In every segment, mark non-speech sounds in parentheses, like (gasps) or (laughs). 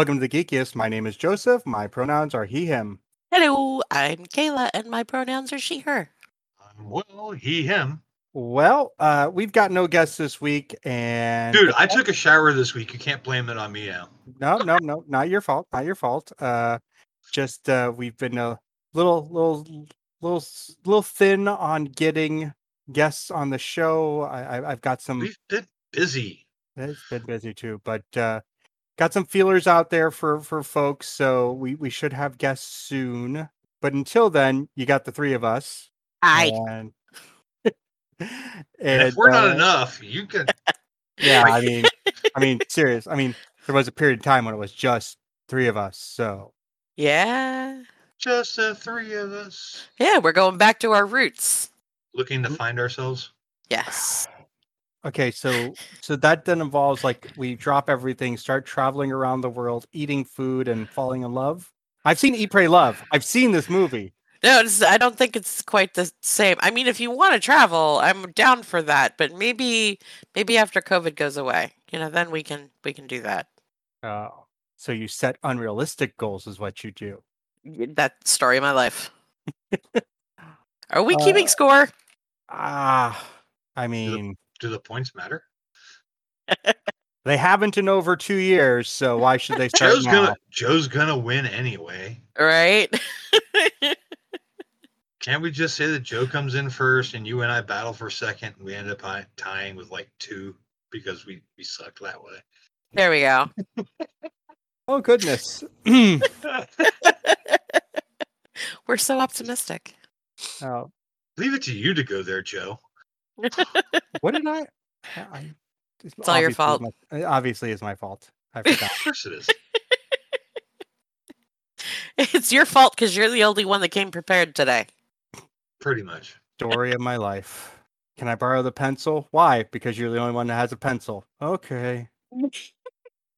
Welcome to the Geekiest. My name is Joseph. My pronouns are he, him. Hello, I'm Kaila, and my pronouns are she, her. Well, he, him. Well, uh, we've got no guests this week, and Dude, I took a shower this week. You can't blame it on me now. no, no, no, not your fault, not your fault. Uh, just uh, we've been a little, little, little, little thin on getting guests on the show. I, I I've got some. We've been busy. It's been busy too, but uh, got some feelers out there for for folks. So we we should have guests soon. But until then, you got the three of us. I. And, And if (laughs) we're not uh, enough, you can. (laughs) yeah, I mean, I mean, (laughs) serious. I mean, there was a period of time when it was just three of us. So Yeah. Just the three of us Yeah, we're going back to our roots. looking to Mm. find ourselves. Yes. Okay, so so that then involves like we drop everything, start traveling around the world, eating food, and falling in love. I've seen Eat, Pray, Love. I've seen this movie. No, it's, I don't think it's quite the same. I mean, if you want to travel, I'm down for that. But maybe, maybe after COVID goes away, you know, then we can we can do that. Uh, so you set unrealistic goals, is what you do. That story of my life. (laughs) Are we keeping Uh, score? Ah, I mean, Do the points matter? (laughs) they haven't in over two years, so why should they start Joe's now? gonna Joe's gonna win anyway. Right? (laughs) Can't we just say that Joe comes in first and you and I battle for second and we end up tying with like two because we we sucked that way. there we go. (laughs) Oh goodness. We're so optimistic. Oh, Leave it to you to go there, Joe. What did I? I it's all your fault. my- obviously, it's my fault. I (laughs) forgot. Of course it is. It's your fault because you're the only one that came prepared today. Pretty much. Story of my life. Can I borrow the pencil? Why? Because you're the only one that has a pencil. Okay.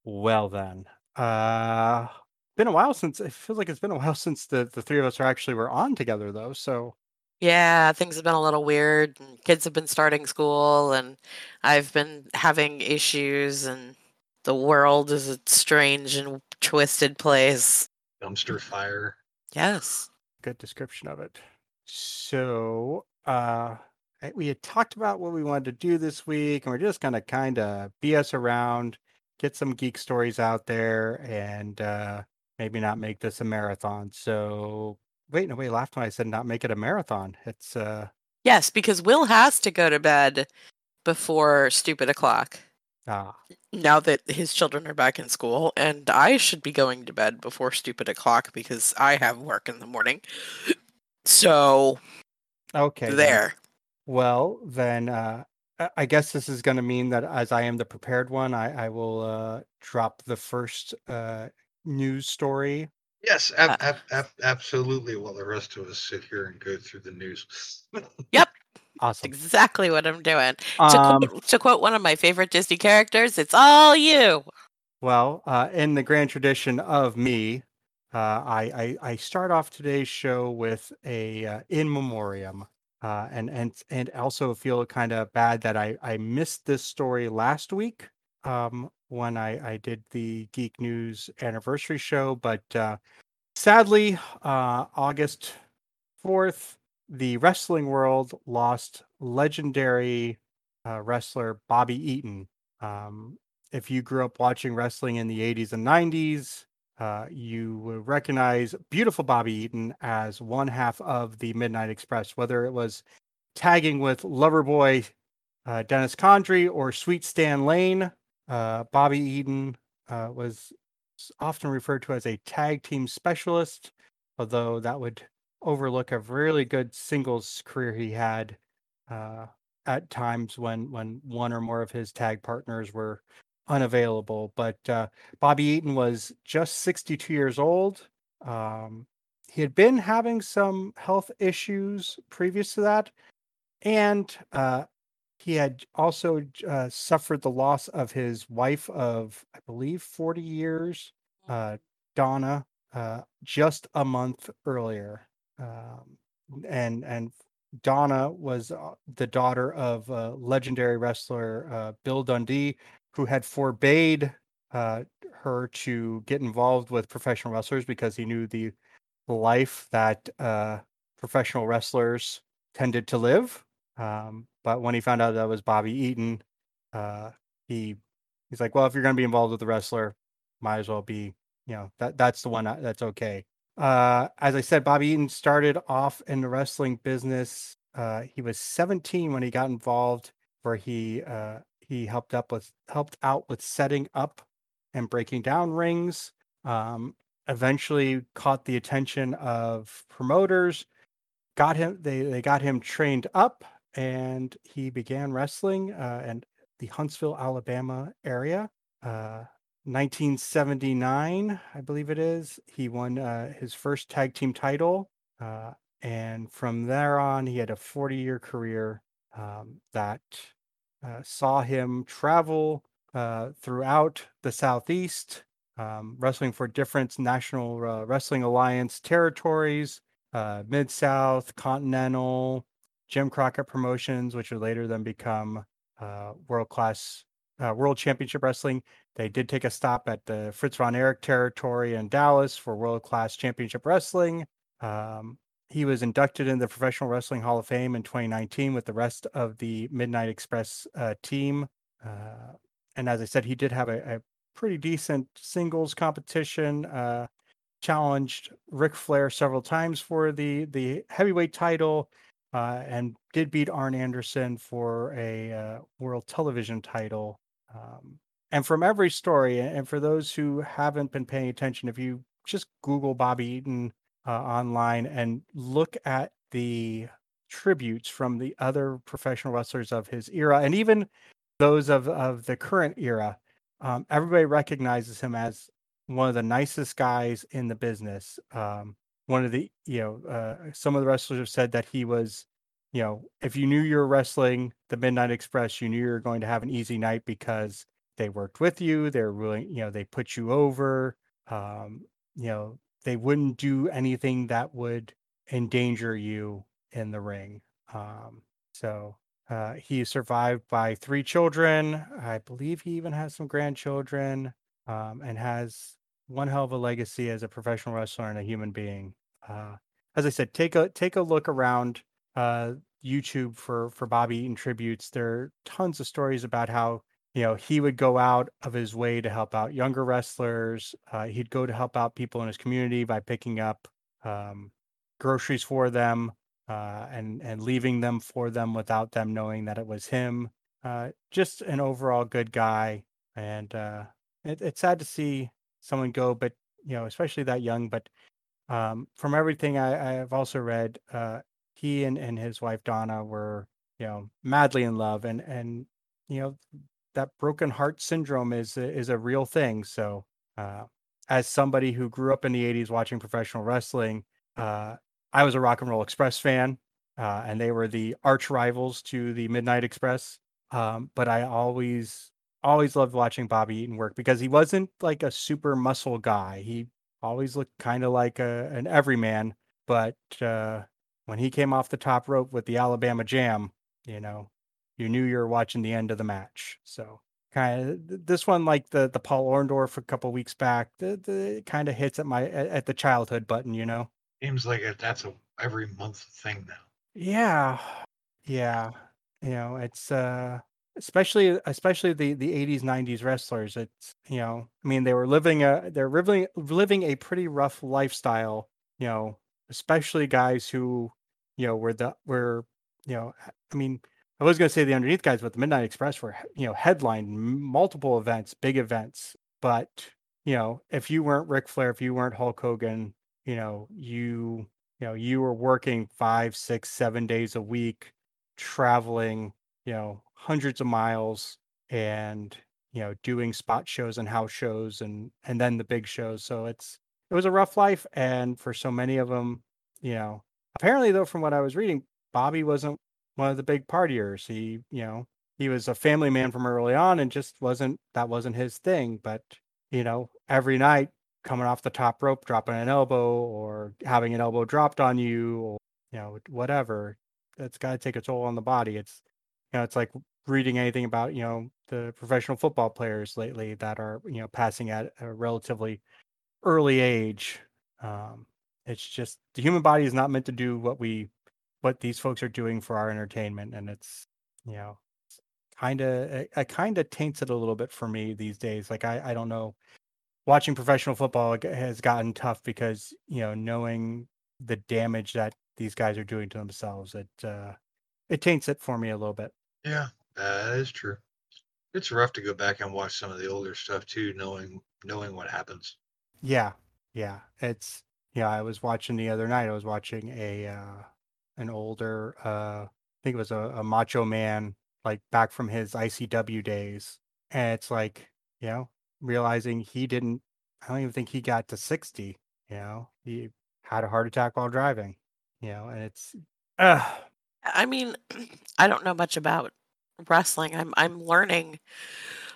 well then. Uh been a while since it feels like it's been a while since the, the three of us are actually were on together though. So Yeah, things have been a little weird. And kids have been starting school, and I've been having issues, and the world is a strange and twisted place. Dumpster fire. Yes. good description of it. So, uh, we had talked about what we wanted to do this week, and we're just gonna kind of BS around, get some geek stories out there, and uh, maybe not make this a marathon. So, wait, no, wait. Last time I said not make it a marathon. It's uh, Yes, because Will has to go to bed before stupid o'clock ah, now that his children are back in school, and I should be going to bed before stupid o'clock because I have work in the morning. So okay. there. Well, then uh, I- I guess this is going to mean that as I am the prepared one, I, I will uh, drop the first uh, news story Yes, ab- Uh, ab- ab- absolutely. While the rest of us sit here and go through the news. Yep. Awesome. Exactly what I'm doing. To, Um, quote, to quote one of my favorite Disney characters, it's all you. well, uh, in the grand tradition of me, uh, I, I I start off today's show with a uh, in memoriam, uh, and and and also feel kind of bad that I I missed this story last week um, when I I did the Geek News anniversary show, but uh, sadly, uh, August fourth, the wrestling world lost legendary uh, wrestler Bobby Eaton. Um, if you grew up watching wrestling in the 80s and 90s, uh, you recognize beautiful Bobby Eaton as one half of the Midnight Express, whether it was tagging with Loverboy uh, Dennis Condrey or Sweet Stan Lane. Uh, Bobby Eaton uh, was often referred to as a tag team specialist, although that would overlook a really good singles career he had uh, at times when when one or more of his tag partners were unavailable. But uh, Bobby Eaton was just 62 years old. Um, he had been having some health issues previous to that, and uh, he had also uh, suffered the loss of his wife of, I believe, 40 years, uh, Donna, uh, just a month earlier. Um, and and Donna was uh, the daughter of uh, legendary wrestler uh, Bill Dundee, who had forbade uh, her to get involved with professional wrestlers because he knew the life that uh, professional wrestlers tended to live. Um, but when he found out that was Bobby Eaton, uh, he he's like, well, if you're going to be involved with the wrestler, might as well be, you know, that that's the one that's okay. Uh, as I said, Bobby Eaton started off in the wrestling business. Uh, he was 17 when he got involved, where he uh, he helped up with helped out with setting up and breaking down rings. Um, eventually, caught the attention of promoters. Got him. They they got him trained up, and he began wrestling uh, in the Huntsville, Alabama area. Uh, 1979, I believe it is. He won uh, his first tag team title. Uh, and from there on, he had a 40 year career um, that uh, saw him travel uh, throughout the Southeast, um, wrestling for different National Wrestling Alliance territories, Mid South, Continental, Jim Crockett Promotions, which would later then become World Class uh, World Championship Wrestling. They did take a stop at the Fritz von Erich territory in Dallas for World Class Championship Wrestling. Um, he was inducted in the Professional Wrestling Hall of Fame in 2019 with the rest of the Midnight Express uh, team. Uh, and as I said, he did have a, a pretty decent singles competition. Uh, challenged Ric Flair several times for the the heavyweight title, uh, and did beat Arn Anderson for a uh, world television title um, and from every story, and for those who haven't been paying attention, if you just Google Bobby Eaton uh, online and look at the tributes from the other professional wrestlers of his era, and even those of, of the current era, um, everybody recognizes him as one of the nicest guys in the business. Um, one of the, you know, uh, some of the wrestlers have said that he was you know, if you knew you were wrestling the Midnight Express, you knew you were going to have an easy night because they worked with you. They're really, you know, they put you over. Um, you know, they wouldn't do anything that would endanger you in the ring. Um, so uh, he is survived by three children. I believe he even has some grandchildren um, and has one hell of a legacy as a professional wrestler and a human being. Uh, as I said, take a take a look around uh, YouTube for for Bobby Eaton tributes, there are tons of stories about how you know he would go out of his way to help out younger wrestlers. Uh, he'd go to help out people in his community by picking up um, groceries for them uh, and and leaving them for them without them knowing that it was him. Uh, just an overall good guy, and uh, it, it's sad to see someone go, but you know, especially that young. But um, from everything I, have also read, uh, he and, and his wife Donna were, you know, madly in love and and you know that broken heart syndrome is is a real thing. So, uh, as somebody who grew up in the '80s watching professional wrestling, uh, I was a Rock and Roll Express fan, uh, and they were the arch rivals to the Midnight Express. Um, but I always always loved watching Bobby Eaton work because he wasn't like a super muscle guy. He always looked kind of like a, an everyman, but uh, when he came off the top rope with the Alabama Jam, you know, you knew you were watching the end of the match. So kind of this one, like the the Paul Orndorff a couple weeks back, the, the kind of hits at my at the childhood button, you know. Seems like that's a every month thing now. Yeah, yeah, you know, it's uh especially especially the the 80s 90s wrestlers it's you know i mean they were living a they're living living a pretty rough lifestyle you know especially guys who, you know, were the were, you know, I mean, I was going to say the underneath guys, but the Midnight Express were, you know, headlined multiple events, big events. But you know, if you weren't Ric Flair, if you weren't Hulk Hogan, you know, you you know you were working five six seven days a week traveling you know hundreds of miles and you know doing spot shows and house shows and and then the big shows. So it's it was a rough life and for so many of them you know apparently though from what i was reading bobby wasn't one of the big partiers. He you know he was a family man from early on and just wasn't that wasn't his thing. But you know every night coming off the top rope dropping an elbow or having an elbow dropped on you or you know whatever that's got to take a toll on the body. It's you know it's like reading anything about you know the professional football players lately that are you know passing at a relatively early age um it's just the human body is not meant to do what we what these folks are doing for our entertainment and it's you know kind of it, kind of taints it a little bit for me these days like i i don't know watching professional football has gotten tough because you know knowing the damage that these guys are doing to themselves it uh it taints it for me a little bit. Yeah, that is true. It's rough to go back and watch some of the older stuff too, knowing knowing what happens. yeah yeah it's yeah i was watching the other night i was watching a uh an older uh i think it was a, a macho man like back from his icw days and it's like you know realizing he didn't i don't even think he got to 60 you know he had a heart attack while driving you know and it's uh I mean, (clears throat) I don't know much about wrestling. I'm I'm learning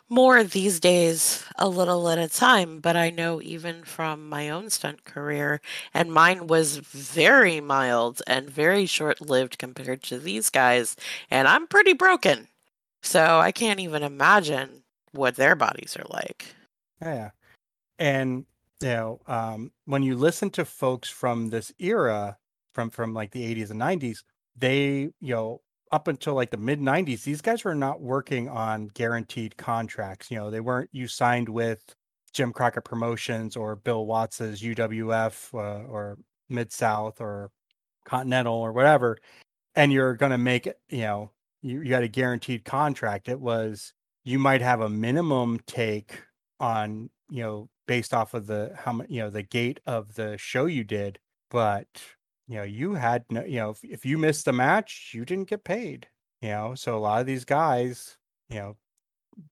more these days a little at a time, but I know even from my own stunt career, and mine was very mild and very short-lived compared to these guys, and I'm pretty broken. So I can't even imagine what their bodies are like. Yeah. And you know, um, when you listen to folks from this era, from from like the 80s and 90s, they, you know, up until like the mid 90s, these guys were not working on guaranteed contracts. You know, they weren't you signed with Jim Crockett Promotions or Bill Watts's UWF uh, or Mid South or Continental or whatever, and you're going to make it, you know, you, you got a guaranteed contract. It was you might have a minimum take on you know based off of the how much you know the gate of the show you did but you know you had no you know if, if you missed a match you didn't get paid you know? So a lot of these guys you know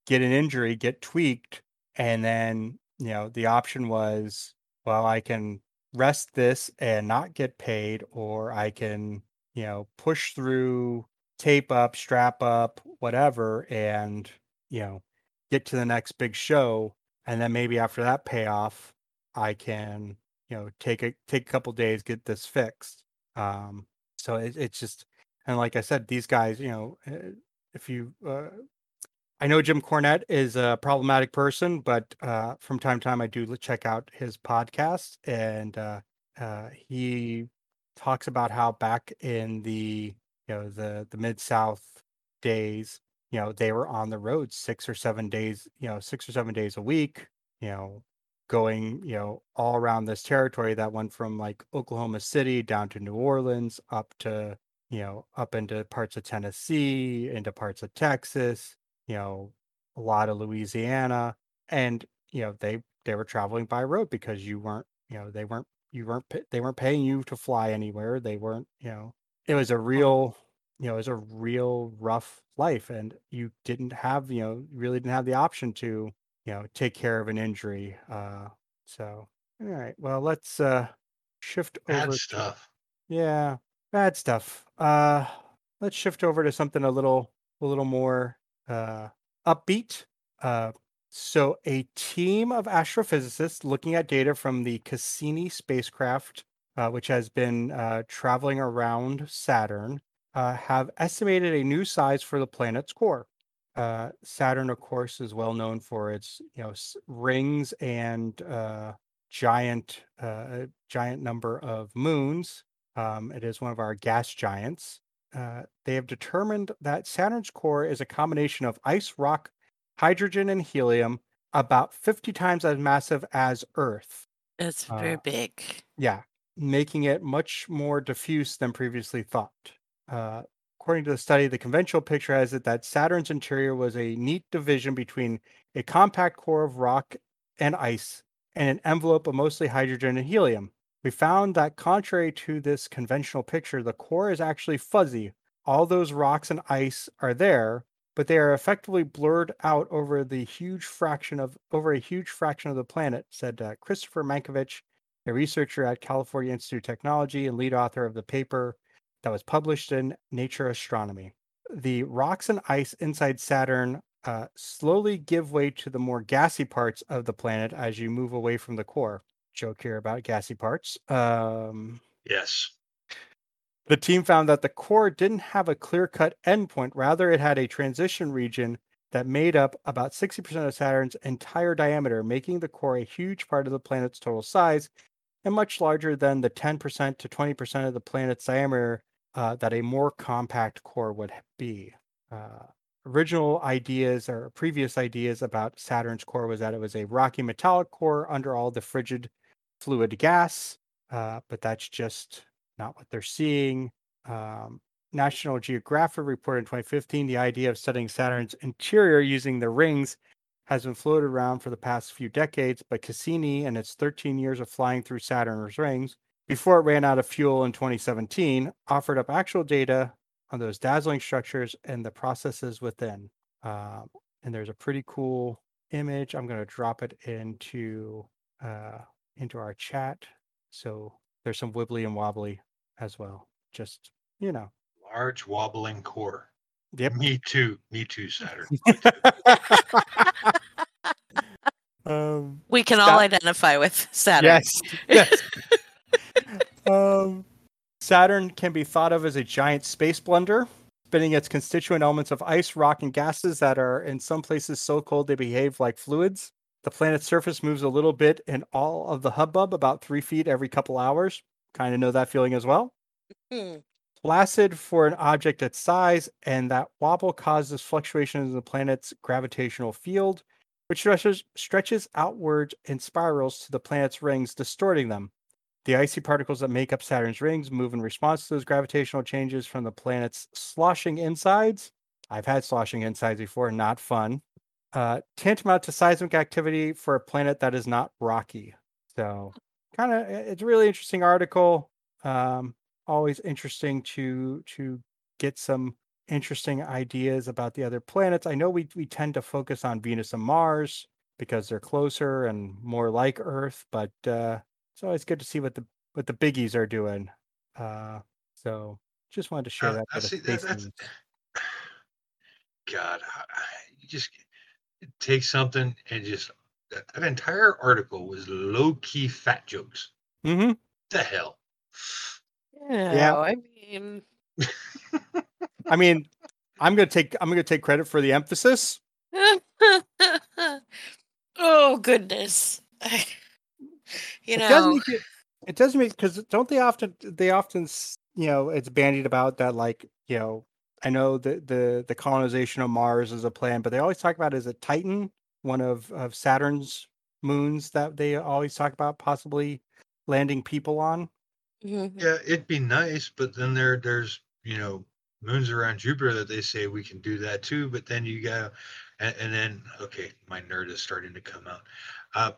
get an injury get tweaked and then you know the option was well i can rest this and not get paid or i can you know push through tape up strap up whatever and you know get to the next big show and then maybe after that payoff i can you know take a take a couple days get this fixed um so it, it's just and like i said these guys you know uh, if you uh, i know jim cornette is a problematic person but uh from time to time i do check out his podcast and uh uh he talks about how back in the you know the the mid south days you know they were on the road six or seven days you know six or seven days a week you know going you know all around this territory that went from like oklahoma city down to new orleans up to you know up into parts of tennessee into parts of texas you know a lot of louisiana and you know they they were traveling by road because you weren't you know they weren't you weren't they weren't paying you to fly anywhere they weren't you know it was a real you know, it was a real rough life and you didn't have, you know, you really didn't have the option to, you know, take care of an injury. Uh so all right. Well, let's uh shift Bad over to stuff. yeah, bad stuff. Uh let's shift over to something a little a little more uh upbeat. Uh so a team of astrophysicists looking at data from the Cassini spacecraft uh, which has been uh, traveling around Saturn, uh, have estimated a new size for the planet's core. Uh, Saturn, of course, is well known for its you know s- rings and uh, giant uh, giant number of moons. Um, it is one of our gas giants. Uh, they have determined that Saturn's core is a combination of ice, rock, hydrogen, and helium, about 50 times as massive as Earth. It's very Uh, big. Yeah, making it much more diffuse than previously thought. According to the study, the conventional picture has it that Saturn's interior was a neat division between a compact core of rock and ice and an envelope of mostly hydrogen and helium. We found that contrary to this conventional picture, the core is actually fuzzy. All those rocks and ice are there, but they are effectively blurred out over the huge fraction of over a huge fraction of the planet, said uh, Christopher Mankovich, a researcher at California Institute of Technology and lead author of the paper that was published in Nature Astronomy. The rocks and ice inside Saturn uh, slowly give way to the more gassy parts of the planet as you move away from the core. Joke here about gassy parts. Um, Yes. the team found that the core didn't have a clear cut endpoint. Rather, it had a transition region that made up about 60% of Saturn's entire diameter, making the core a huge part of the planet's total size and much larger than the 10% to 20% of the planet's diameter uh, that a more compact core would be. Uh, original ideas or previous ideas about Saturn's core was that it was a rocky metallic core under all the frigid fluid gas, uh, but that's just not what they're seeing. Um, National Geographic reported in 2015 the idea of studying Saturn's interior using the rings has been floated around for the past few decades, but Cassini and its 13 years of flying through Saturn's rings before it ran out of fuel in 2017 offered up actual data on those dazzling structures and the processes within. Um, and there's a pretty cool image. I'm going to drop it into uh, into our chat. So there's some wibbly and wobbly as well. Just you know. Large wobbling core. Yep. Me too. Me too, Saturn. (laughs) (laughs) um, We can all identify with Saturn. yes. Yes. (laughs) (laughs) um, Saturn can be thought of as a giant space blender, spinning its constituent elements of ice, rock, and gases that are in some places so cold they behave like fluids. The planet's surface moves a little bit in all of the hubbub, about three feet every couple hours. Kind of know that feeling as well. Hmm. Placid for an object its size, and that wobble causes fluctuations in the planet's gravitational field, which stretches, stretches outward in spirals to the planet's rings, distorting them. The icy particles that make up Saturn's rings move in response to those gravitational changes from the planet's sloshing insides. I've had sloshing insides before, not fun. Uh, tantamount to seismic activity for a planet that is not rocky. So, kind of, it's a really interesting article. Um, always interesting to to get some interesting ideas about the other planets. I know we we tend to focus on Venus and Mars because they're closer and more like Earth, but uh, it's always good to see what the what the biggies are doing. Uh, so just wanted to share Uh, that. I see, that- that's- God, I- I- you just take something and just that, that entire article was low key fat jokes. Mm-hmm. The hell. Yeah, I mean, (laughs) I mean, I'm gonna take I'm gonna take credit for the emphasis. (laughs) oh goodness. (laughs) you it does know, make it. It does make because don't they often they often you know it's bandied about that like you know I know the the the colonization of Mars is a plan, but they always talk about is it Titan, one of of Saturn's moons that they always talk about possibly landing people on. mhm. Yeah, it'd be nice, but then there there's you know moons around Jupiter that they say we can do that too. But then you go, and, and then okay, my nerd is starting to come out. Uh,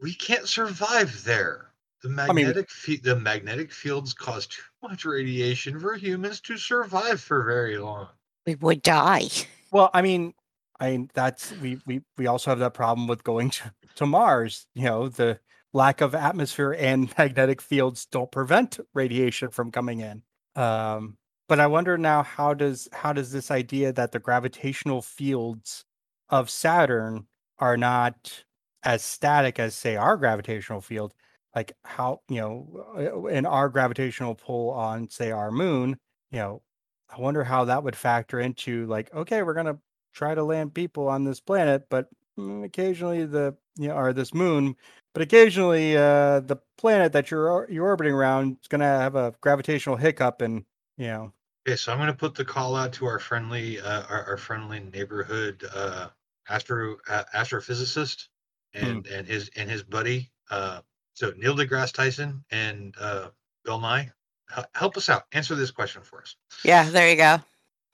we can't survive there. The mean- magnetic fe- the magnetic fields cause too much radiation for humans to survive for very long. we would die. Well, I mean, I mean that's we we we also have that problem with going to, to Mars. You know, the lack of atmosphere and (laughs) magnetic fields don't prevent radiation from coming in. Um, but I wonder now how does how does this idea that the gravitational fields of Saturn are not as static as say our gravitational field, like how you know in our gravitational pull on say our moon, you know, I wonder how that would factor into like, okay, we're gonna try to land people on this planet, but mm, occasionally the you know, or this moon, but occasionally uh the planet that you're you're orbiting around is gonna have a gravitational hiccup, and you know, Okay, so I'm going to put the call out to our friendly, uh, our, our friendly neighborhood uh, astro uh, astrophysicist and and his and his buddy. Uh, so Neil deGrasse Tyson and uh, Bill Nye, H- help us out. Answer this question for us. Yeah, there you go.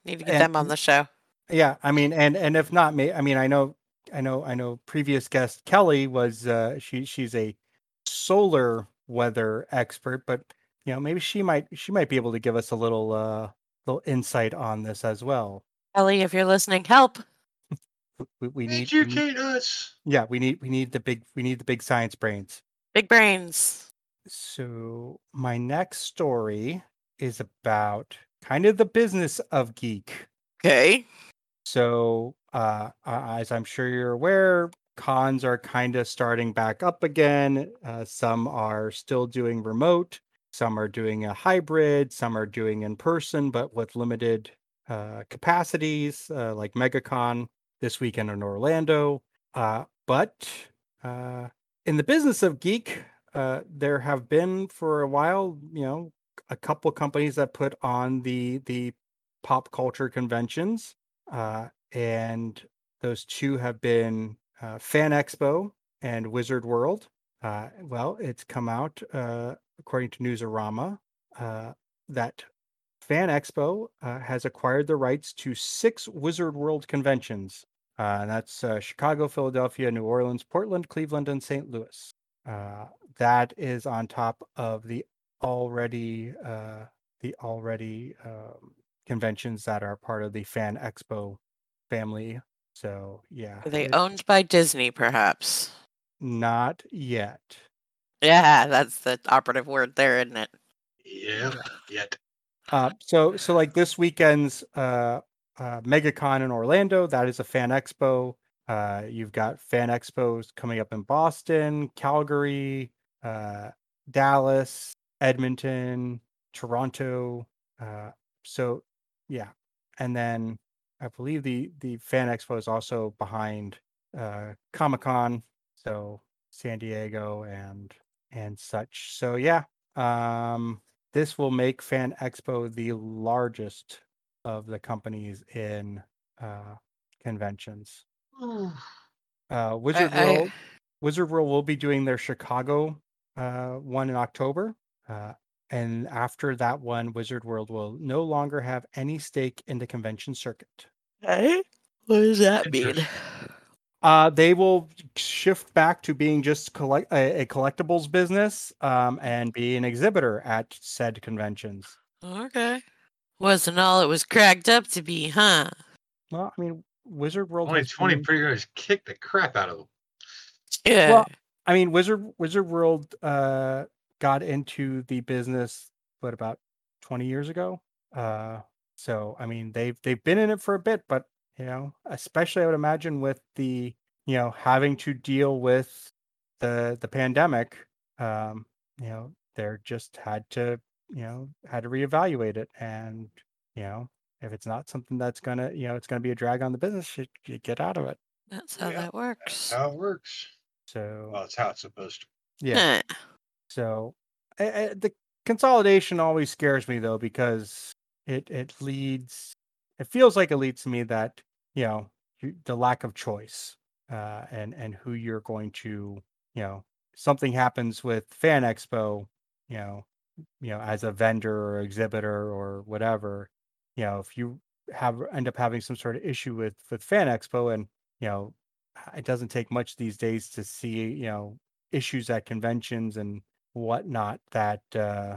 Need to get And- them on the show. yeah, I mean, and and if not, me, I mean, I know, I know, I know. Previous guest Kelly was uh she she's a solar weather expert, but you know, maybe she might she might be able to give us a little uh little insight on this as well. Kelly, if you're listening, help. We, we need, we need Educate us. yeah, we need we need the big we need the big science brains. Big brains. So my next story is about kind of the business of geek. Okay. So, uh, as I'm sure you're aware, cons are kind of starting back up again. Uh, some are still doing remote, some are doing a hybrid, some are doing in person, but with limited uh, capacities, uh, like MegaCon this weekend in Orlando. Uh, but uh, in the business of geek, uh, there have been for a while, you know, a couple companies that put on the the pop culture conventions, uh, and those two have been uh, Fan Expo and Wizard World. Uh, well, it's come out according to Newsarama that Fan Expo uh, has acquired the rights to six Wizard World conventions. Uh, and that's uh, Chicago, Philadelphia, New Orleans, Portland, Cleveland, and St. Louis. Uh, that is on top of the already uh, the already um, conventions that are part of the Fan Expo family. So yeah, Are they it- owned by Disney, perhaps? not yet. Yeah, that's the operative word there, isn't it? Yeah. Yet. Uh, so so like this weekend's uh, MegaCon in Orlando, that is a fan expo. Uh, you've got fan expos coming up in Boston, Calgary, uh, Dallas, Edmonton, Toronto. Uh, so yeah, and then I believe the the fan expo is also behind uh, Comic Con, so San Diego and and such. So yeah, um, this will make Fan Expo the largest of the companies in uh, conventions. Uh, Wizard I- World, Wizard World will be doing their Chicago uh, one in October, uh, and after that one, Wizard World will no longer have any stake in the convention circuit. Hey? What does that mean? Uh, they will shift back to being just collect a, a collectibles business um, and be an exhibitor at said conventions. Okay. Wasn't all it was cracked up to be, huh? Well, I mean, Wizard World. Only 20 been- pretty guys kicked the crap out of them. Yeah. Well, I mean, Wizard Wizard World uh, got into the business what about twenty years ago. Uh, so I mean, they've they've been in it for a bit, but you know, especially I would imagine with the you know having to deal with the the pandemic, um, you know, they're just had to you know had to reevaluate it, and you know, if it's not something that's gonna you know it's gonna be a drag on the business, you, you get out of it. That's how Yeah, that works. That's how it works. So Well, it's how it's supposed to. yeah. Huh. So uh, uh, the consolidation always scares me though because it it leads it feels like it leads to me that you know you, the lack of choice uh, and and who you're going to you know something happens with Fan Expo you know you know as a vendor or exhibitor or whatever you know if you have end up having some sort of issue with with Fan Expo and you know it doesn't take much these days to see you know issues at conventions and whatnot that uh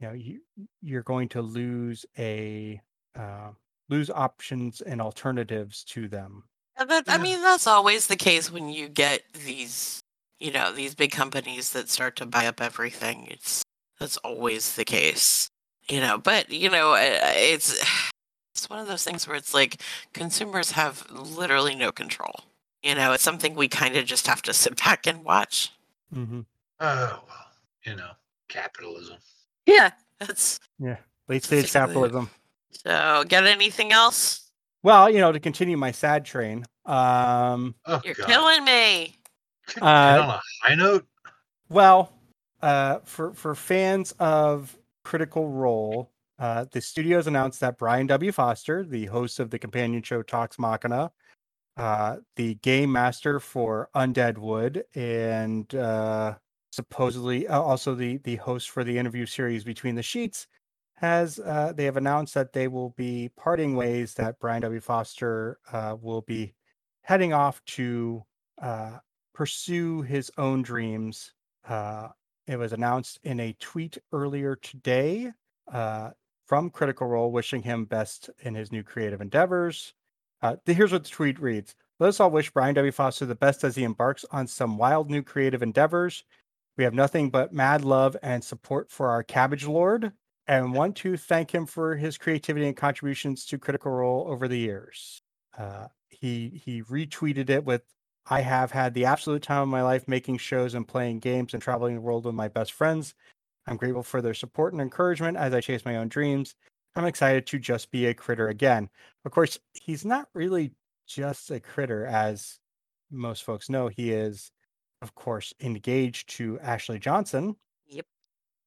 you know you you're going to lose a uh, lose options and alternatives to them that, I mean, that's always the case when you get these, you know, these big companies that start to buy up everything. It's that's always the case, you know. But you know, uh, it's (sighs) it's one of those things where it's like consumers have literally no control. You know, it's something we kind of just have to sit (laughs) back and watch. mm-hmm. Oh, well, you know, capitalism. Yeah, that's yeah late stage Basically. capitalism so. Get anything else? well you know to continue my sad train um Oh, You're God. killing me. Could Uh, end on a high note. Well, uh, for for fans of Critical Role, uh, the studios announced that Brian W. Foster, the host of the companion show Talks Machina, uh, the game master for UnDeadwood, and uh, supposedly uh, also the the host for the interview series Between the Sheets, has uh, they have announced that they will be parting ways. That Brian W. Foster uh, will be heading off to uh, pursue his own dreams uh, it was announced in a tweet earlier today uh, from Critical Role, wishing him best in his new creative endeavors. Uh, here's what the tweet reads Let us all wish Brian W. Foster the best as he embarks on some wild new creative endeavors. We have nothing but mad love and support for our Cabbage Lord and want to thank him for his creativity and contributions to Critical Role over the years. Uh, he he retweeted it with I have had the absolute time of my life making shows and playing games and traveling the world with my best friends. I'm grateful for their support and encouragement as I chase my own dreams. I'm excited to just be a critter again. Of course, he's not really just a critter, as most folks know. He is, of course, engaged to Ashley Johnson. Yep.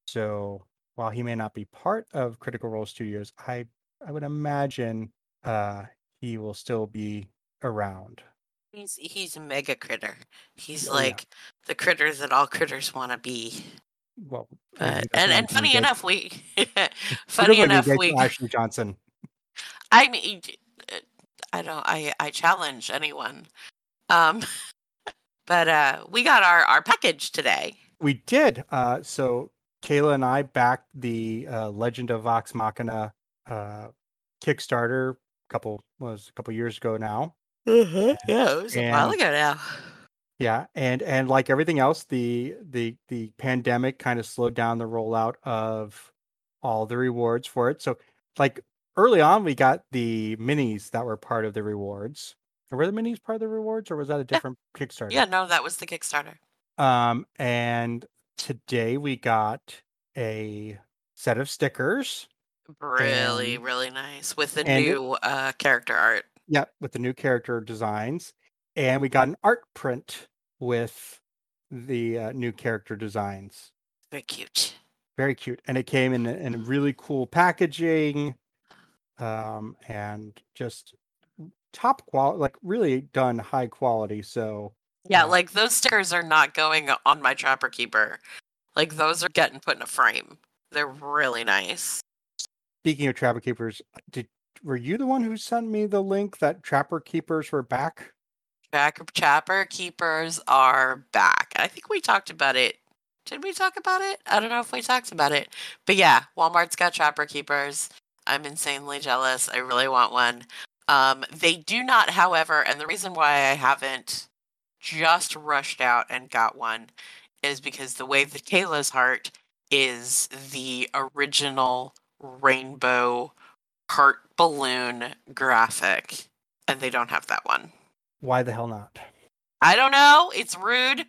So while he may not be part of Critical Role Studios, I I would imagine uh, he will still be around. He's he's a mega critter. He's Oh, yeah. like the critter that all critters want to be. Well, But and and funny enough, we (laughs) funny enough we. Ashley Johnson. I mean, uh, I don't. I I challenge anyone. Um, (laughs) but uh, we got our our package today. We did. Uh, so Kaila and I backed the uh, Legend of Vox Machina uh, Kickstarter a couple was a couple years ago now. Yeah, it was a while And- ago now. Yeah, and and like everything else, the the the pandemic kind of slowed down the rollout of all the rewards for it. So like early on, we got the minis that were part of the rewards. Were the minis part of the rewards, or was that a different Kickstarter? Yeah, no, that was the Kickstarter. Um, and today we got a set of stickers. Really, And- really nice with the and it- new uh, character art. Yeah, with the new character designs, and we got an art print with the uh, new character designs. Very cute. Very cute, and it came in in really cool packaging, um, and just top quality, like really done high quality. So Yeah, Yeah. like those stickers are not going on my Trapper Keeper. Like those are getting put in a frame. They're really nice. speaking of Trapper Keepers, did were you the one who sent me the link that Trapper Keepers were back? Tracker Trapper Keepers are back. I think we talked about it. Did we talk about it? I don't know if we talked about it. But yeah, Walmart's got Trapper Keepers. I'm insanely jealous. I really want one. Um, they do not, however, and the reason why I haven't just rushed out and got one is because the way that Kaila's heart is the original rainbow heart balloon graphic, and they don't have that one. Why the hell not? I don't know. It's rude,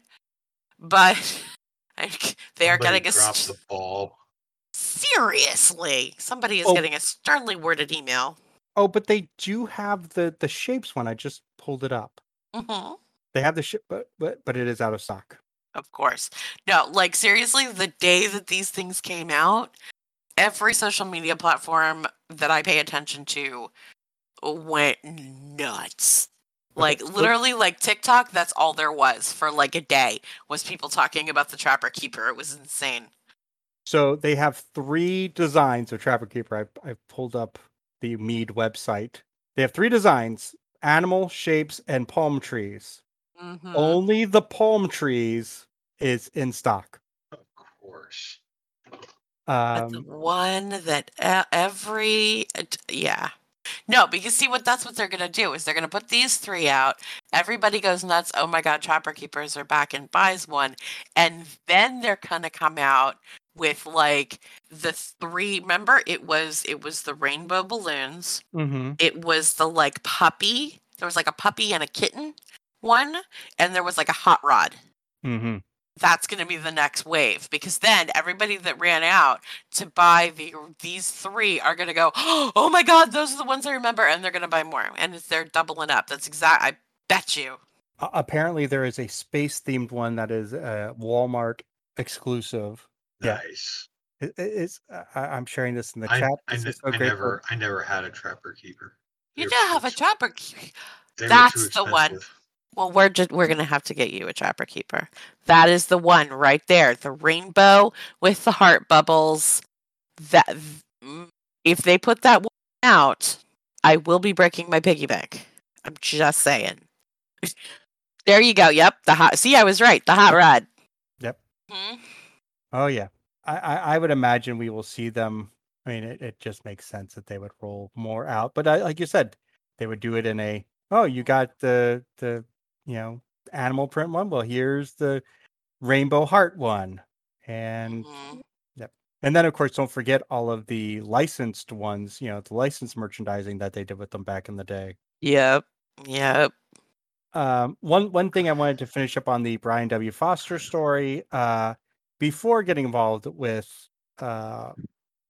but (laughs) they are Somebody getting a drop st- the ball. seriously. Somebody is Oh. getting a sternly worded email. Oh, but they do have the the shapes one. I just pulled it up. hmm They have the ship, but but but it is out of stock. Of course, no. Like seriously, the day that these things came out, every social media platform that I pay attention to went nuts. Like literally, like TikTok. That's all there was for like a day was people talking about the Trapper Keeper. It was insane. So they have three designs of Trapper Keeper. I I pulled up the Mead website. They have three designs: animal shapes and palm trees. Mhm. Only the palm trees is in stock. Of course. That's the Um, one that e- every uh, yeah. No, because see what that's what they're gonna do is they're gonna put these three out. Everybody goes nuts. Oh my god, Trapper Keepers are back and buys one, and then they're gonna come out with like the three. Remember, it was it was the rainbow balloons. mhm. It was the like puppy. There was like a puppy and a kitten one, and there was like a hot rod Mhm. That's going to be the next wave because then everybody that ran out to buy the these three are going to go (gasps) oh my god those are the ones i remember and they're going to buy more and it's, they're doubling up that's exact i bet you A- apparently there is a space themed one that is uh, Walmart exclusive. Yeah. Nice. It, it- it's I, I'm sharing this in the I, chat. I, This ne- so I never I never had a trapper keeper. you They do were have a trapper keeper that's the one. Well we're just we're going to have to get you a trapper keeper that is the one right there the rainbow with the heart bubbles that mm, if they put that one out i will be breaking my piggy bank i'm just saying (laughs) there you go yep the hot see i was right the hot rod Yep. Mhm. Oh yeah, I, I, I would imagine we will see them. I mean, it, it just makes sense that they would roll more out. But I, like you said, they would do it in a oh, you got the the you know animal print one. Well, here's the rainbow heart one, and Mhm. and then of course don't forget all of the licensed ones. You know, the licensed merchandising that they did with them back in the day. Yep. Yep. um, one one thing I wanted to finish up on the Brian W. Foster story. Uh, before getting involved with uh,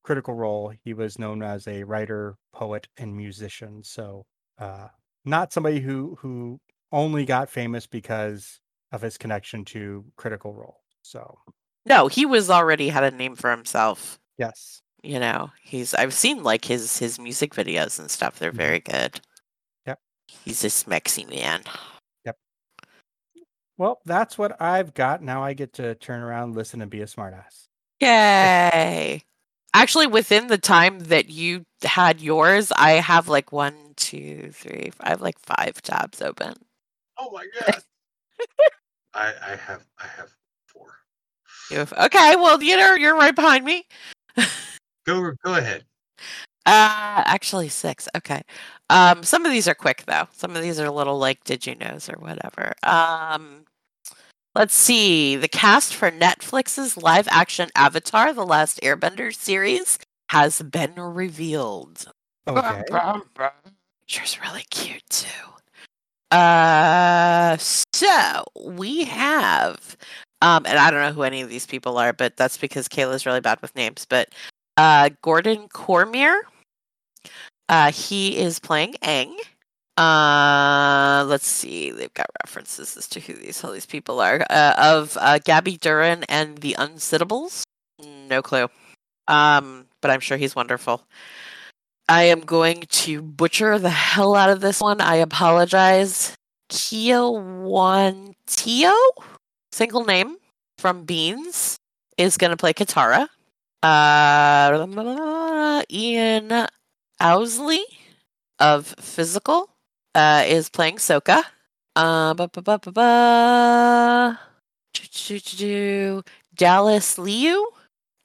Critical Role, he was known as a writer, poet, and musician. So, uh, not somebody who who only got famous because of his connection to Critical Role. So, No, he was already had a name for himself. yes, You know, he's I've seen like his his music videos and stuff. They're Mhm. very good. Yep. He's a smexy man. Yep. Well, that's what I've got. Now I get to turn around, listen, and be a smartass. Yay. Actually, within the time that you had yours, I have like one, two, three, I have like five tabs open. Oh my (laughs) god. I I have I have four. You have, okay, well, you know, you're right behind me. Go go ahead. (laughs) Uh, actually six. Okay. Um, some of these are quick though. Some of these are little like did you knows or whatever. Um, let's see. The cast for Netflix's live action Avatar: The Last Airbender series has been revealed. Okay. She's really cute too. Uh, so we have, um, and I don't know who any of these people are, but that's because Kaila's really bad with names. But uh, Gordon Cormier, uh, he is playing Aang. Uh, let's see. They've got references as to who these all these people are. Uh, of uh, Gabby Duran and the Unsittables. No clue. Um, but I'm sure he's wonderful. I am going to butcher the hell out of this one. I apologize. Kiawentiio, single name from Beans, is going to play Katara. Uh, Ian Ousley of Physical uh, is playing Sokka. Uh. Dallas Liu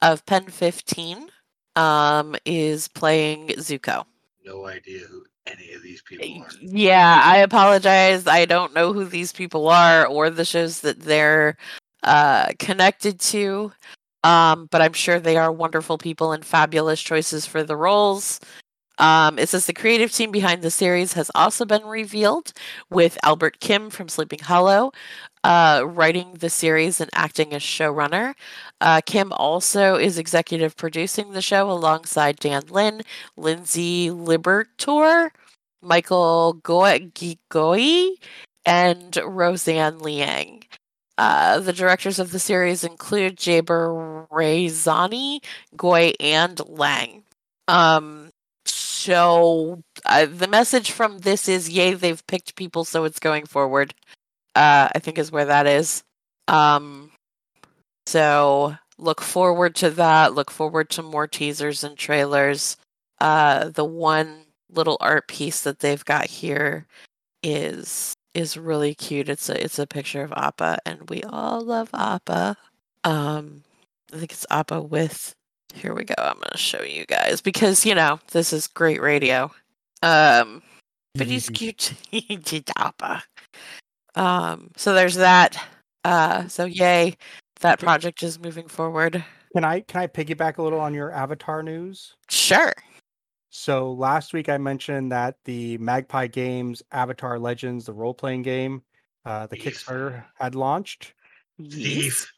of Pen 15 um, is playing Zuko. No idea who any of these people are. Yeah, I apologize. I don't know who these people are or the shows that they're uh, connected to. Um, but I'm sure they are wonderful people and fabulous choices for the roles. Um, it says the creative team behind the series has also been revealed, with Albert Kim from Sleeping Hollow uh, writing the series and acting as showrunner. Uh, Kim also is executive producing the show alongside Dan Lin, Lindsey Liberatore, Michael Goi, and Roseanne Liang. Uh, the directors of the series include Jabbar Raisani, Goi, and Lang. Um, so uh, the message from this is yay, they've picked people, so it's going forward. Uh, I think is where that is. Um, so look forward to that. Look forward to more teasers and trailers. Uh, the one little art piece that they've got here is is really cute. It's a it's a picture of Appa, and we all love Appa. Um, I think it's Appa with. Here we go. I'm gonna show you guys because you know this is great radio. Um, but he's (laughs) cute. (laughs) he did Appa. Um, so there's that. Uh, so yay, that project is moving forward. Can I can I piggyback a little on your Avatar news? Sure. So last week I mentioned that the Magpie Games Avatar Legends, the role playing game, uh, the Thief. Kickstarter had launched. Thief.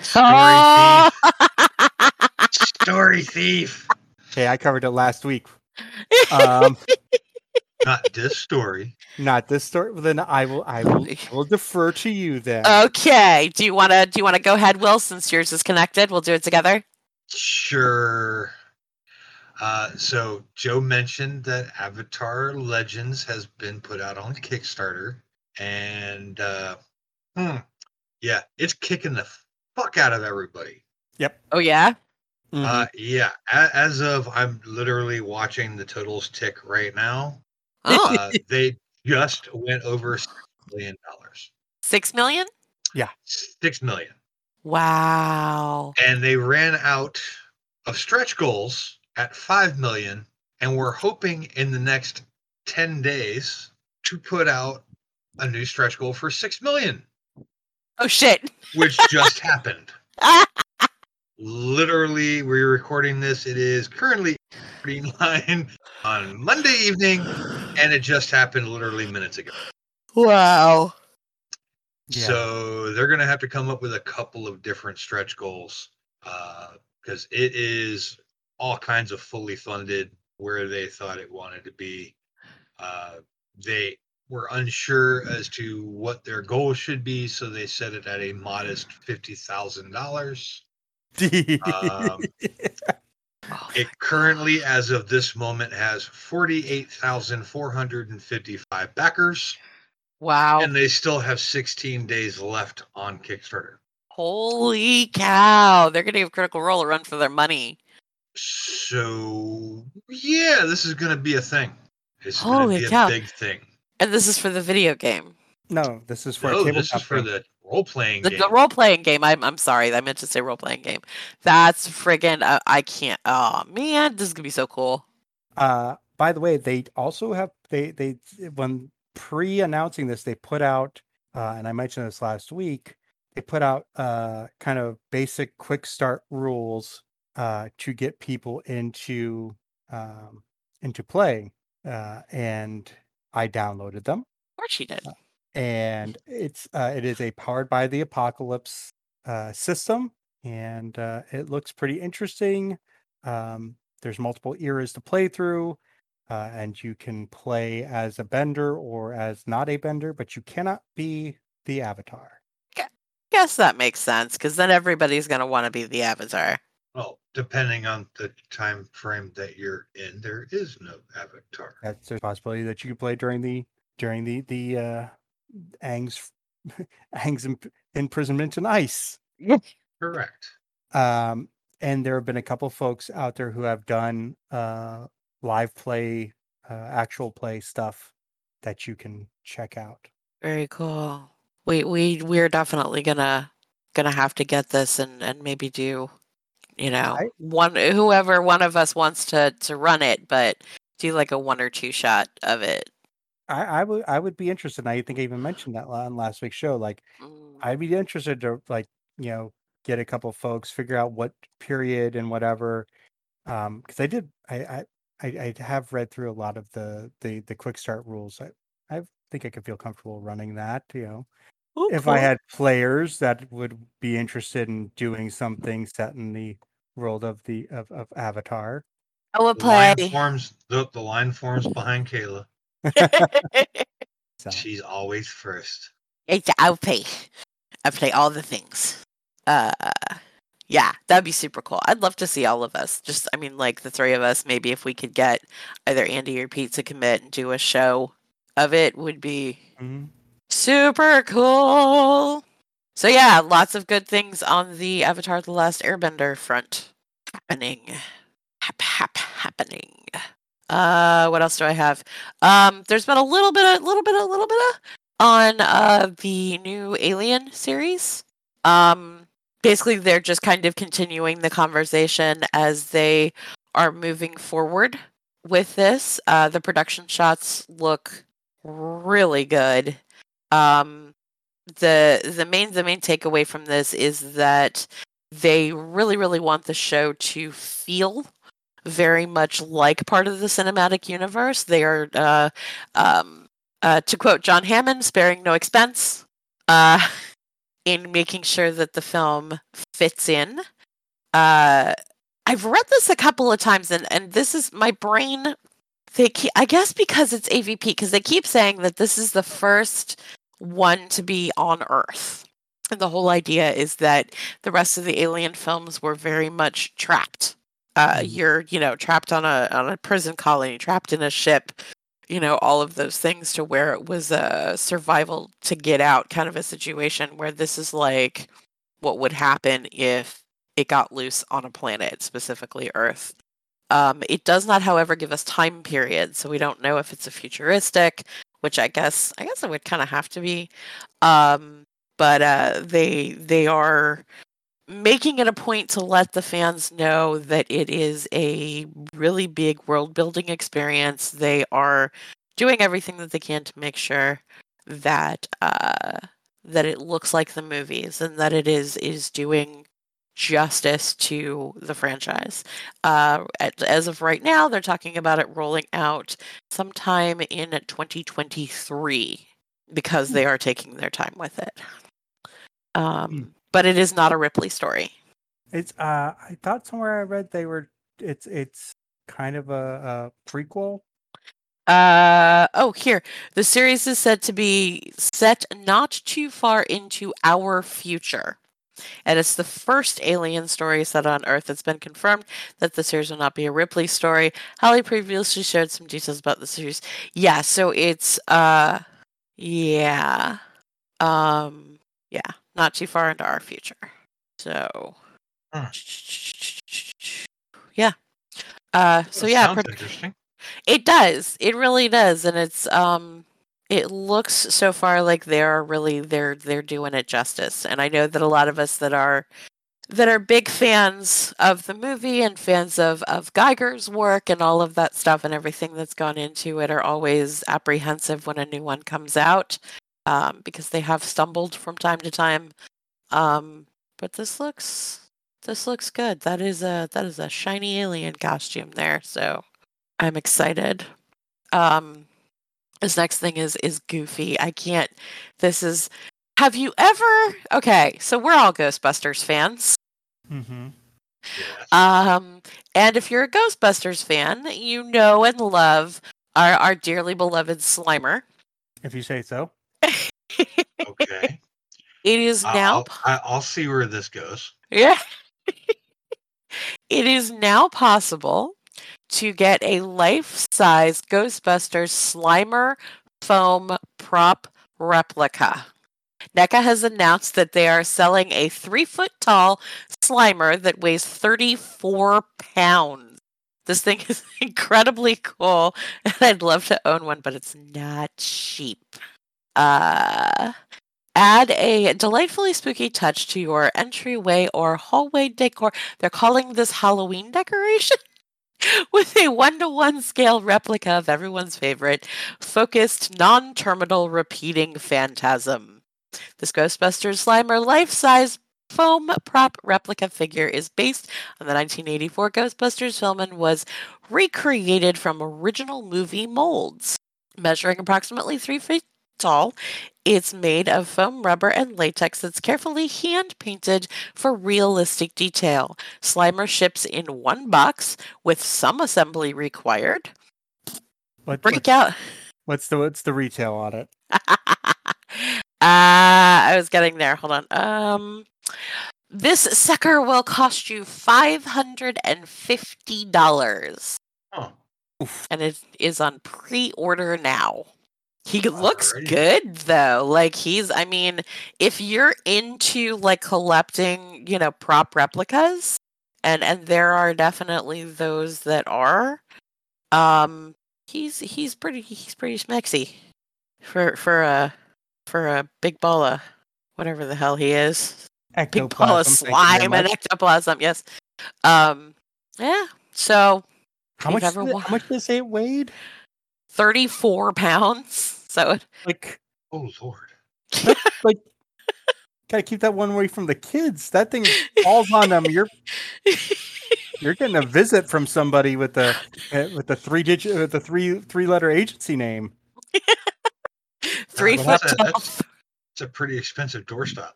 Story (laughs) Oh! Story thief. Hey, I covered it last week. Um, (laughs) Not this story. not this story. well, Then I will I will I will defer to you then. okay. Do you want to do you want to go ahead, Will? Since yours is connected, we'll do it together. Sure. Uh, so Joe mentioned that Avatar Legends has been put out on Kickstarter, and uh, hmm, yeah, it's kicking the fuck out of everybody. Yep. Oh yeah. Mhm. Uh, yeah, a- as of I'm literally watching the totals tick right now. Oh, Uh, (laughs) they just went over $6 million. Six million? Yeah. Six million. Wow. and they ran out of stretch goals at 5 million and we're hoping in the next 10 days to put out a new stretch goal for 6 million Oh shit. which (laughs) just happened (laughs) literally we're recording this it is currently 39 on monday evening and it just happened literally minutes ago wow. Yeah. So they're going to have to come up with a couple of different stretch goals because it is all kinds of fully funded where they thought it wanted to be. Uh, they were unsure as to what their goal should be, so they set it at a modest fifty thousand dollars. (laughs) Oh, It currently, as of this moment, has forty-eight thousand four hundred and fifty-five backers, wow. and they still have sixteen days left on Kickstarter. Holy cow. They're going to give Critical Role a run for their money. So yeah, this is going to be a thing. It's going to be a big thing. And this is for the video game. no, this is for No, a this is for game. The role-playing The, the role playing game. I'm, I'm sorry. I meant to say role playing game. That's friggin' uh, I can't. Oh, man. This is going to be so cool. Uh, by the way, they also have they they when pre-announcing this, they put out, uh, and I mentioned this last week. They put out uh, kind of basic quick start rules uh, to get people into um, into play, uh, and I downloaded them. Of course she did. And it's uh, it is a powered by the apocalypse uh, system and uh, it looks pretty interesting um, there's multiple eras to play through uh, and you can play as a bender or as not a bender but you cannot be the avatar Guess that makes sense because then everybody's going to want to be the avatar. well, depending on the time frame that you're in, there is no avatar. that's a possibility that you can play during the during the the uh Aang's (laughs) Aang's imp- imprisonment in ice Correct. um, and there have been a couple folks out there who have done uh, live play, uh, actual play stuff that you can check out. Very cool. We we we're definitely gonna gonna have to get this and and maybe do, you know, I- one whoever one of us wants to to run it, but do like a one or two shot of it. I, I would I would be interested. and I think I even mentioned that on last week's show. Like Mm, I'd be interested to like you know get a couple folks figure out what period and whatever. Um, because I did I, I I I have read through a lot of the the the quick start rules. I I think I could feel comfortable running that. You know. oh, if I had players that would be interested in doing something set in the world of the of, of Avatar. I would The line forms the, the line forms behind Kaila. (laughs) So She's always first. It's I'll play. I play all the things. Uh yeah, that'd be super cool. I'd love to see all of us. Just I mean like the three of us, maybe if we could get either Andy or Pete to commit and do a show of it would be mhm. super cool. So yeah, lots of good things on the Avatar the Last Airbender front happening. Hap, hap, happening. Uh what else do I have? Um there's been a little bit a little bit a little bit of on uh the new Alien series. Um basically they're just kind of continuing the conversation as they are moving forward with this. Uh the production shots look really good. Um the the main the main takeaway from this is that they really really want the show to feel very much like part of the cinematic universe. They are uh um uh, to quote John Hammond, sparing no expense uh, (laughs) in making sure that the film fits in. Uh, I've read this a couple of times, and, and this is my brain. They keep, I guess because it's AVP, because they keep saying that this is the first one to be on Earth. And the whole idea is that the rest of the alien films were very much trapped. Uh. You're, you know, trapped on a on a prison colony, trapped in a ship, you know, all of those things to where it was a survival to get out kind of a situation where this is like what would happen if it got loose on a planet, specifically Earth. Um, it does not, however, give us time period, so we don't know if it's a futuristic, which I guess I guess it would kind of have to be. Um, but uh, they they are making it a point to let the fans know that it is a really big world building experience. They are doing everything that they can to make sure that uh, that it looks like the movies and that it is is doing justice to the franchise. Uh, as of right now, they're talking about it rolling out sometime in 2023 because they are taking their time with it. Um, Hmm. But it is not a Ripley story. It's uh I thought somewhere I read they were it's it's kind of a, a prequel. Uh oh, here. The series is said to be set not too far into our future. And it's the first alien story set on Earth. It's been confirmed that the series will not be a Ripley story. Holly previously shared some details about the series. Yeah, so it's uh yeah. Um yeah, not too far into our future. So Huh. (laughs) yeah. Uh so yeah, it does. It really does, and it's um it looks so far like they are really they're they're doing it justice. And I know that a lot of us that are that are big fans of the movie and fans of of Giger's work and all of that stuff and everything that's gone into it are always apprehensive when a new one comes out um, because they have stumbled from time to time. Um, but this looks this looks good. That is a that is a shiny alien costume there. So I'm excited. Um, this next thing is is goofy. I can't. This is. Have you ever? Okay, so we're all Ghostbusters fans. Mm-hmm. Um, and if you're a Ghostbusters fan, you know and love our our dearly beloved Slimer. If you say so. Okay. (laughs) It is now. I'll, I'll see where this goes. Yeah. (laughs) it is now possible to get a life-size Ghostbusters Slimer foam prop replica. NECA has announced that they are selling a three foot tall Slimer that weighs 34 pounds. This thing is (laughs) incredibly cool, and I'd love to own one, but it's not cheap. Uh, add a delightfully spooky touch to your entryway or hallway decor. They're calling this Halloween decoration. (laughs) With a one to one scale replica of everyone's favorite, focused, non terminal repeating phantasm. This Ghostbusters Slimer life size foam prop replica figure is based on the 1984 Ghostbusters film and was recreated from original movie molds. Measuring approximately three feet tall, it's made of foam rubber and latex that's carefully hand painted for realistic detail. Slimer ships in one box with some assembly required. What, Break what's, out. what's the what's the retail on it? uh, (laughs) I was getting there. Hold on. Um, this sucker will cost you five hundred and fifty dollars, Oh, and it is on pre-order now. He looks good though. Like he's. I mean, if you're into like collecting, you know, prop replicas, and and there are definitely those that are. Um, he's he's pretty he's pretty smexy for for a for a big ball of whatever the hell he is. Big ball of Ectoplasm, thank you very slime and ectoplasm. Yes. Um. Yeah. So How much? did it- wa- how much did it weighed? thirty-four pounds. So it- (laughs) Like oh Lord. like. (laughs) Gotta keep that one away from the kids. That thing falls on them. You're you're getting a visit from somebody with the uh, with the three digit with the three three letter agency name. (laughs) three foot that's a- tall. that's- It's a pretty expensive doorstop.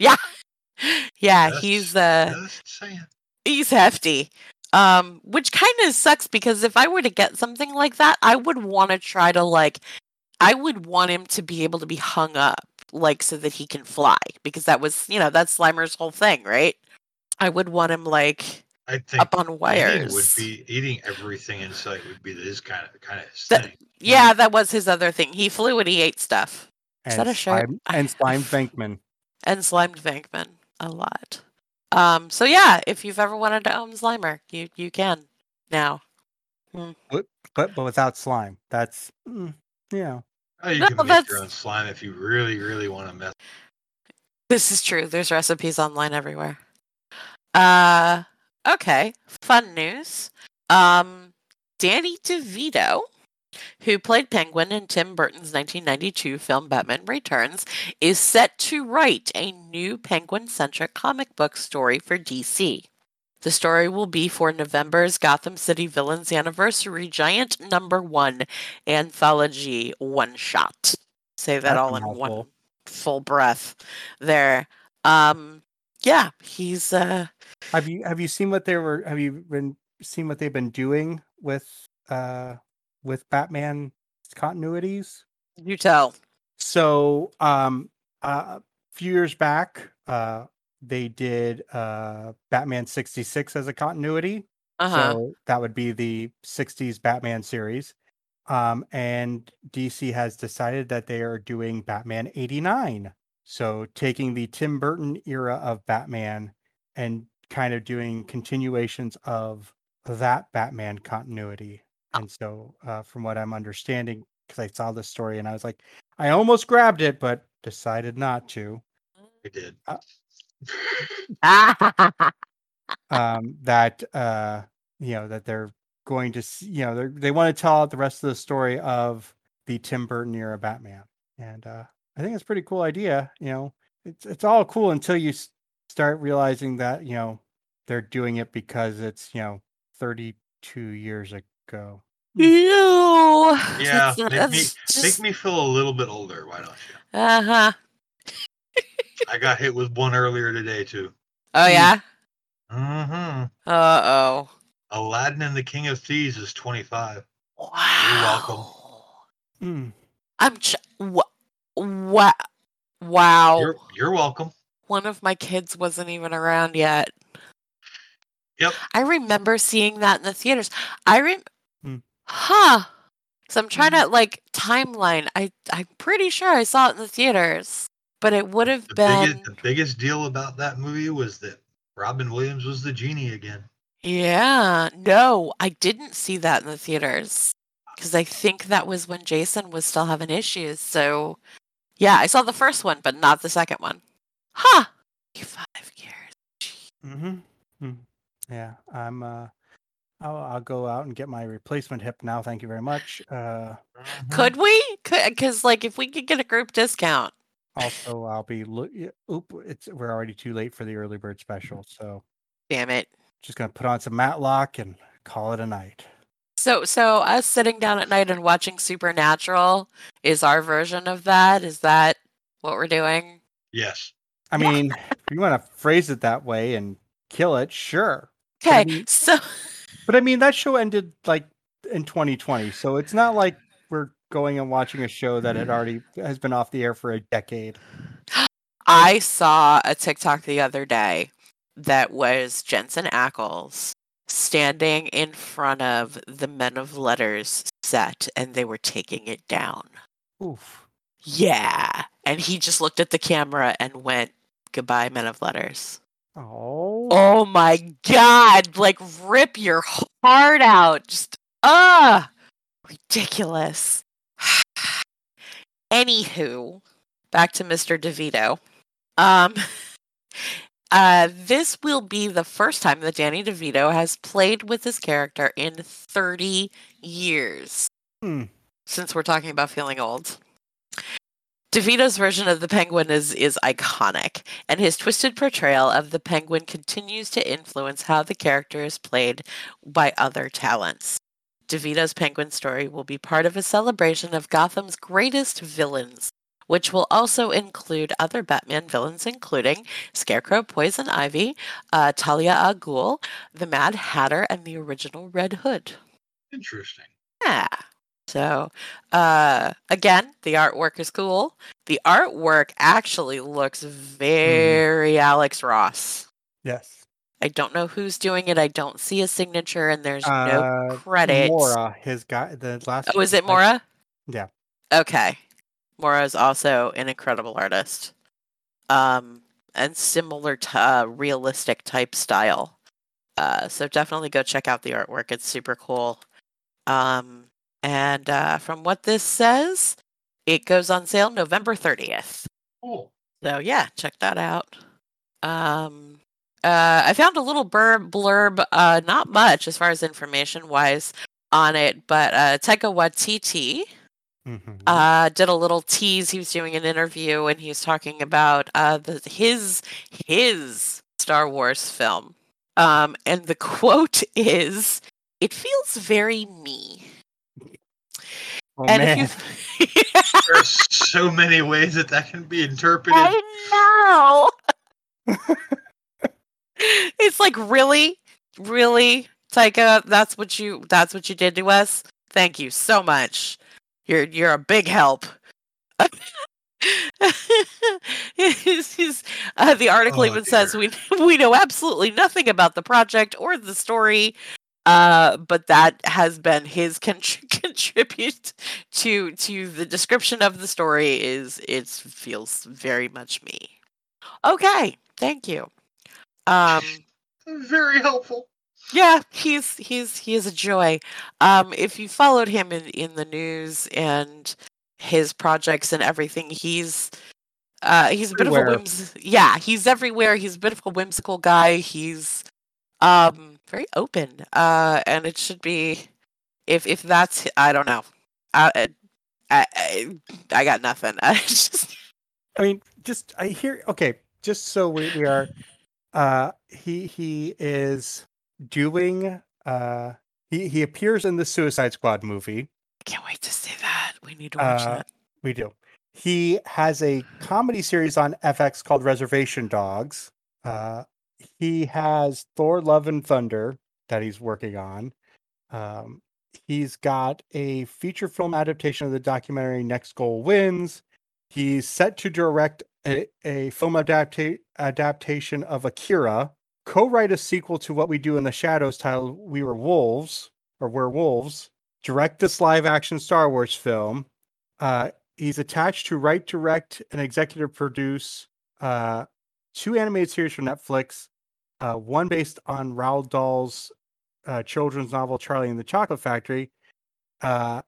Yeah. Yeah. Just- He's uh. He's hefty um which kind of sucks because if i were to get something like that i would want to try to like i would want him to be able to be hung up like so that he can fly because that was you know that's slimer's whole thing right i would want him like I think up on eating wires would be eating everything in sight would be his kind of kind of his That- thing. yeah that was his other thing he flew and he ate stuff Is And that a shirt? slime, I- and slime (laughs) Venkman. and slimed Venkman a lot um so yeah if you've ever wanted to own slimer you you can now but but without slime. That's mm, yeah. Oh, you No, can make that's- your own slime if you really, really want to mess. this is true there's recipes online everywhere Uh, okay. Fun news. Um, Danny DeVito, who played Penguin in Tim Burton's 1992 film Batman Returns, is set to write a new Penguin centric comic book story for DC. The story will be for November's Gotham City Villains Anniversary Giant Number One anthology one shot. Say that That's all in one full breath there. Um, yeah, he's uh Have you have you seen what they were? Have you been seen what they've been doing with uh with Batman continuities? you tell. So, um, uh, a few years back, uh, they did uh Batman sixty six as a continuity. Uh-huh. So that would be the 60s Batman series. Um, and DC has decided that they are doing Batman 89. So taking the Tim Burton era of Batman and kind of doing continuations of that Batman continuity. And so, uh, from what I'm understanding, because I saw this story and I was like, I almost grabbed it, but decided not to. I did. Uh, (laughs) um, that uh, you know that they're going to s- you know they they want to tell out the rest of the story of the Tim Burton era Batman, and uh, I think it's a pretty cool idea. You know, it's it's all cool until you s- start realizing that you know they're doing it because it's you know 32 years ago. Ew. (laughs) Yeah, That's- make me that's make me feel a little bit older. Why don't you? Uh-huh. (laughs) I got hit with one earlier today too. Oh Hmm. yeah? Mm-hmm. Uh-oh. Aladdin and the King of Thieves is 25. Wow. You're welcome. Mm. I'm ch- wha- wa- wow. You're you're welcome. One of my kids wasn't even around yet. Yep. I remember seeing that in the theaters. I rem Hmm. Huh. So I'm trying Mhm. to like timeline. I I'm pretty sure I saw it in the theaters, but it would have The been biggest the biggest deal about that movie was that Robin Williams was the genie again. Yeah, no, I didn't see that in the theaters because I think that was when Jason was still having issues. So, yeah, I saw the first one, but not the second one. Huh. Five years. Mm-hmm. Mm. Yeah, I'm. uh I'll, I'll go out and get my replacement hip now. Thank you very much. Uh, Could we? Because, like, if we could get a group discount. Also, I'll be. look. oop! It's we're already too late for the early bird mm-hmm. special, so Damn it. just gonna put on some Matlock and call it a night. So, so us sitting down at night and watching Supernatural is our version of that. Is that what we're doing? Yes. I mean, if you want to phrase it that way and kill it, sure. But I Okay, mean- so But I mean, that show ended like in 2020, so it's not like we're going and watching a show that had already has been off the air for a decade. I saw a TikTok the other day that was Jensen Ackles standing in front of the Men of Letters set and they were taking it down. Oof. Yeah. And he just looked at the camera and went, Goodbye, Men of Letters. Oh. Oh my God. Like, rip your heart out. Just, ah, ridiculous. Anywho, back to Mr. DeVito. Um, (laughs) uh, this will be the first time that Danny DeVito has played with his character in 30 years. Hmm. Since we're talking about feeling old. DeVito's version of the penguin is, is iconic, and his twisted portrayal of the penguin continues to influence how the character is played by other talents. DeVito's penguin story will be part of a celebration of Gotham's greatest villains, which will also include other Batman villains, including Scarecrow, Poison Ivy, uh, Talia al Ghul, the Mad Hatter, and the original Red Hood. Interesting. Yeah. So, uh, again, the artwork is cool. The artwork actually looks very Alex Ross. Yes. I don't know who's doing it. I don't see a signature, and there's no Uh, credit. Mora, his guy, the last. Oh, is it like- Mora? Yeah. Okay. Mora is also an incredible artist. Um, and similar to uh, realistic type style. Uh, so definitely go check out the artwork. It's super cool. Um, and uh, from what this says, it goes on sale November 30th. Cool. So yeah, check that out. Um, Uh, I found a little blurb, blurb, uh, not much as far as information wise on it, but uh, Taika Waititi Mhm. uh, did a little tease. He was doing an interview and he was talking about uh, the, his his Star Wars film, um, and the (laughs) quote is, "It feels very me." oh and man, if you, (laughs) There's so many ways that that can be interpreted. I know. (laughs) it's like really, really, Taika. That's what you. That's what you did to us. Thank you so much. You're you're a big help. He's- (laughs) he's- uh, the article Oh, even says we we know absolutely nothing about the project or the story, uh, but that has been his contr- (laughs) contribute to to the description of the story. Is it feels very much me. Okay, thank you. Um, Very helpful. yeah, he's he's he is a joy. Um, if you followed him in in the news and his projects and everything, he's uh he's a bit of a whims. Yeah, he's everywhere. He's a bit of a whimsical guy. He's um very open. Uh, and it should be if if that's I don't know. I I I, I got nothing. (laughs) I just I mean, just I hear. Okay, just so we, we are, uh, he he is doing. Uh, he he appears in the Suicide Squad movie. can't wait to see that. We need to watch Uh, that. We do. He has a comedy series on FX called Reservation Dogs. Uh, he has Thor: Love and Thunder that he's working on. Um, he's got a feature film adaptation of the documentary Next Goal Wins. He's set to direct a, a film adapta- adaptation of Akira, co-write a sequel to What We Do in the Shadows titled We Were Wolves or Werewolves, direct this live-action Star Wars film. Uh, he's attached to write, direct, and executive produce uh, two animated series for Netflix. Uh, one based on Roald Dahl's uh, children's novel Charlie and the Chocolate Factory, uh,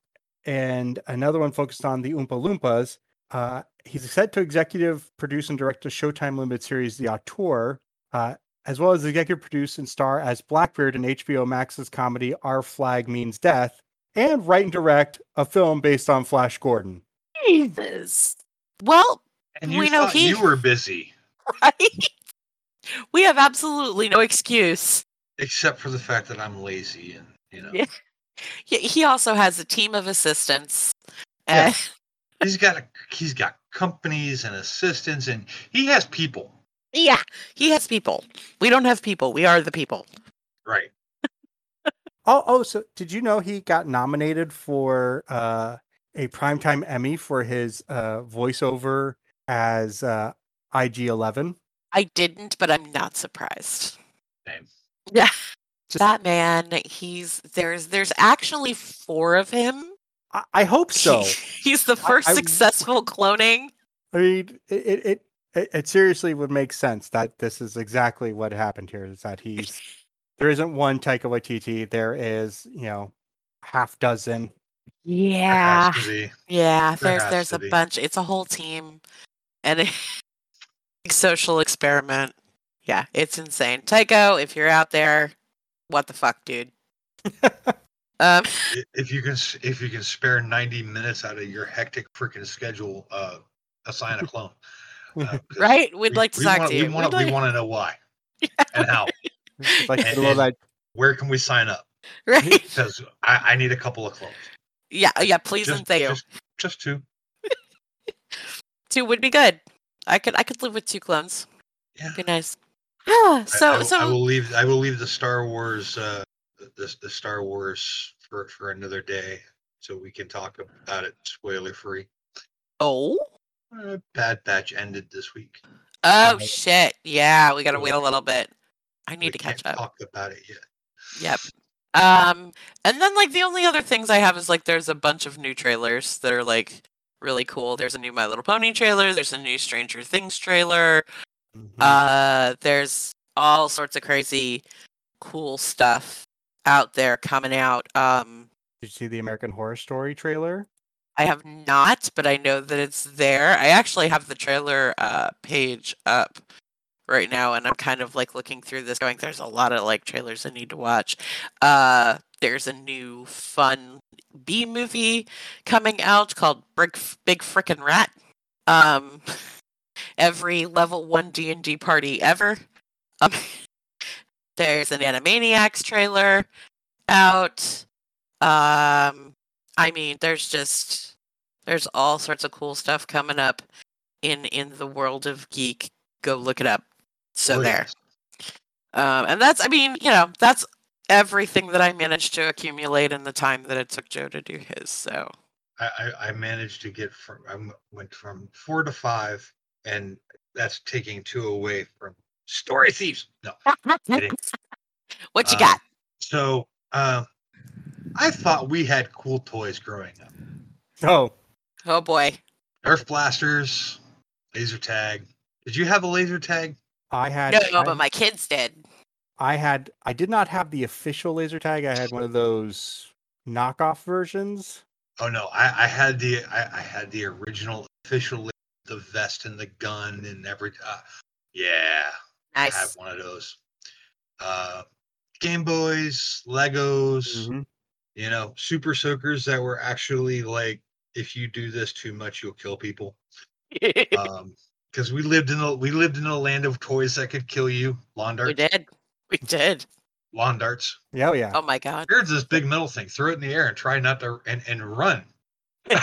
and another one focused on the Oompa Loompas. Uh, he's set to executive produce and direct the Showtime limited series The Auteur, uh, as well as executive produce and star as Blackbeard in HBO Max's comedy Our Flag Means Death, and write and direct a film based on Flash Gordon. Jesus. Well, And you We know thought he- you were busy, (laughs) right? We have absolutely no excuse. except for the fact that I'm lazy and you know (laughs) Yeah. He, he also has a team of assistants. Yeah. And- he's got a he's got companies and assistants and he has people. yeah, he has people. We don't have people. We are the people. Right. (laughs) Oh, oh, so did you know he got nominated for uh, a primetime Emmy for his uh, voiceover as uh, IG11? I didn't, but I'm not surprised. Same. Yeah. Just- that man, he's there's there's actually four of him. I, I hope so. (laughs) he's the first I- successful cloning. I mean, it, it it it it seriously would make sense that this is exactly what happened here. Is that he's (laughs) there isn't one Taika Waititi. There is you know half dozen. Yeah. has to be. Yeah, there's there's a bunch. It's a whole team, and (laughs) a big social experiment. Yeah, it's insane. Taika, if you're out there, what the fuck, dude? Um, If you can if you can spare 90 minutes out of your hectic freaking schedule, uh assign a clone. Uh, (laughs) 'cause right? We'd we- like to we talk wanna- to you. We want to like- to know why (laughs) and how. Like And- the little and- that Where can we sign up? right? (laughs) Because I, I need a couple of clones. Yeah, yeah. Please Just, and thank you. just, just two. Two would be good. I could I could live with two clones. Yeah. Be nice. Ah, (sighs) I- so I, will- so I will leave. I will leave the Star Wars. Uh, the the Star Wars for for another day, so we can talk about it spoiler free. oh Uh, Bad Batch ended this week. oh Right. shit yeah we gotta wait a little bit. I need to catch up. Talk about it yet. Yep. Um, and then like the only other things I have is like there's a bunch of new trailers that are like really cool. There's a new My Little Pony trailer. There's a new Stranger Things trailer. Mhm. Uh, there's all sorts of crazy, cool stuff out there coming out. Um, did you see the American Horror Story trailer? I have not, but I know that it's there. I actually have the trailer uh page up right now, and I'm kind of like looking through this, going, "There's a lot of like trailers I need to watch." Uh, there's a new fun B movie coming out called Big Big Frickin' Rat. Um, (laughs) every level one D and D party ever. Um, (laughs) there's an Animaniacs trailer out. Um, I mean, there's just there's all sorts of cool stuff coming up in in the world of geek. Go look it up. So Oh, there. yes. Um, and that's, I mean, you know, that's everything that I managed to accumulate in the time that it took Joe to do his. So I, I, I managed to get from I went from four to five, and that's taking two away from story thieves. No, (laughs) what you Uh, got? So uh, I thought we had cool toys growing up. Oh, Oh boy. Nerf blasters, laser tag. Did you have a laser tag? I had. No, I, but my kids did. I had. I did not have the official laser tag. I had one of those knockoff versions. Oh no, I, I had the I, I had the original official the vest and the gun and every uh, yeah. I have one of those. Uh, Game Boys, Legos, Mhm. you know, Super Soakers that were actually like, if you do this too much, you'll kill people. (laughs) Um, because we lived in a we lived in a land of toys that could kill you. Lawn we darts, did. We did. lawn darts. Yeah, oh, yeah. Oh my god. Here's this big metal thing. Throw it in the air and try not to and and run. (laughs)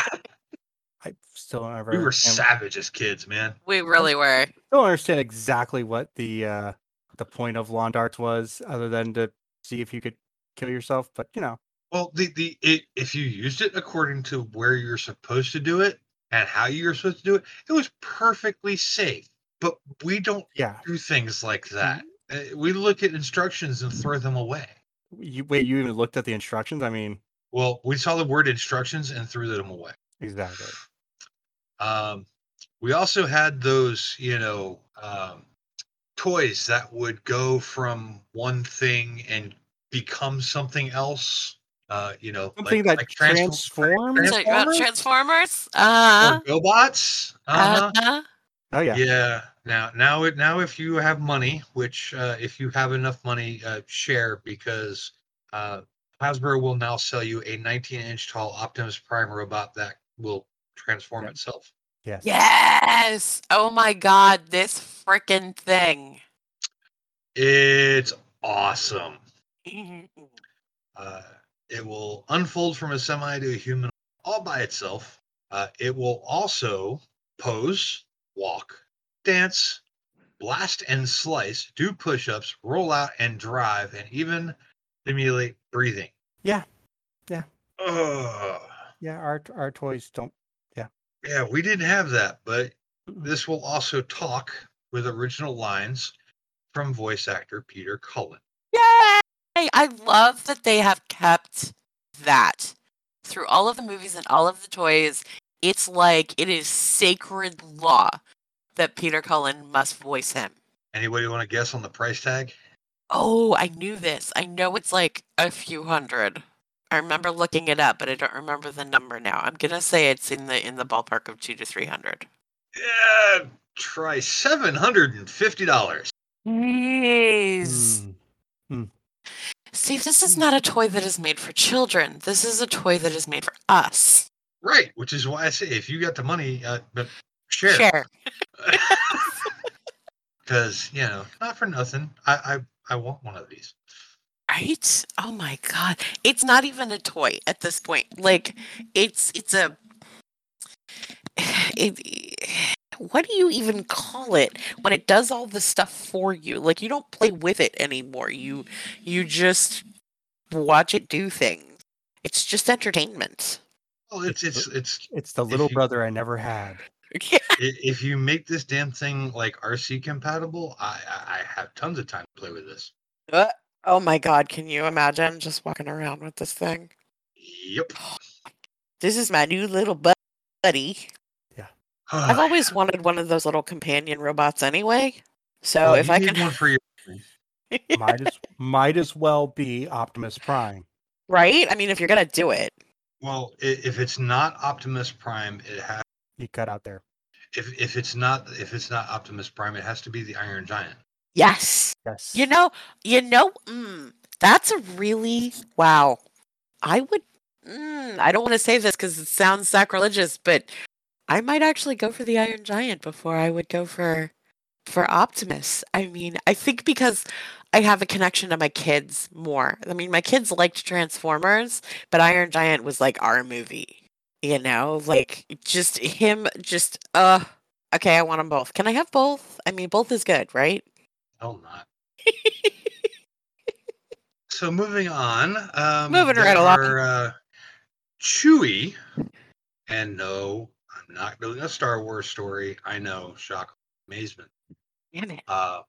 I still don't ever. We were understand- savage as kids, man. We really were. I don't understand exactly what the uh the point of lawn darts was, other than to see if you could kill yourself. But you know, Well, the the it, if you used it according to where you're supposed to do it and how you're supposed to do it, it was perfectly safe. But we don't yeah. do things like that. Uh, We look at instructions and throw them away. You wait. You even looked at the instructions. I mean, Well, we saw the word instructions and threw them away. exactly. Um, we also had those, you know, um, toys that would go from one thing and become something else. Uh, you know, Something that transform- transforms. So you got Transformers? Transformers? Uh, or GoBots. Uh-huh. uh, Oh yeah. Yeah. Now, now, it now, if you have money, which uh, if you have enough money, uh, share because uh, Hasbro will now sell you a 19-inch tall Optimus Prime robot that will transform Yep. itself. Yes. yes. Oh my god, this freaking thing. It's awesome. (laughs) Uh, it will unfold from a semi to a human all by itself. Uh, it will also pose, walk, dance, blast and slice, do push ups, roll out and drive, and even simulate breathing. Yeah. Yeah. Ugh. Yeah. Our our toys don't. Yeah, we didn't have that, but this will also talk with original lines from voice actor Peter Cullen. Yay! I love that they have kept that through all of the movies and all of the toys. It's like it is sacred law that Peter Cullen must voice him. Anybody want to guess on the price tag? Oh, I knew this. I know it's like a few hundred. I remember looking it up, but I don't remember the number now. I'm gonna say it's in the in the ballpark of two to three hundred. Yeah, try seven hundred and fifty dollars. Jeez. Mm. See, this is not a toy that is made for children. This is a toy that is made for us. Right, which is why I say if you got the money, uh, but share. Share. (laughs) Because you know, not for nothing. I, I I want one of these. Right? Oh my god. It's not even a toy at this point. Like it's it's a (sighs) it, what do you even call it when it does all the stuff for you? Like you don't play with it anymore. You you just watch it do things. It's just entertainment. Well, it's it's it's It's the little you- brother I never had. (laughs) i- if you make this damn thing like RC compatible, I I I have tons of time to play with this. Uh, oh my god, can you imagine just walking around with this thing? Yep. This is my new little buddy. Yeah. I've (sighs) always wanted one of those little companion robots anyway. So Well, if you I need can one for your (laughs) might as might as well be Optimus Prime. right? I mean if you're gonna do it. well, if it's not Optimus Prime, it has You cut out there. if if it's not if it's not Optimus Prime, it has to be the Iron Giant. Yes. Yes. You know, you know, mm, that's a really wow. I would. Mm, I don't want to say this because it sounds sacrilegious, but I might actually go for the Iron Giant before I would go for for Optimus. I mean, I think because I have a connection to my kids more. I mean, my kids liked Transformers, but Iron Giant was like our movie. You know, like just him, just uh. Okay, I want them both. Can I have both? I mean, both is good, right? Hell not. (laughs) so moving on. Um, Moving right along. Uh, Chewy, and no, I'm not doing a Star Wars story. I know, shock, amazement. Damn it. Uh,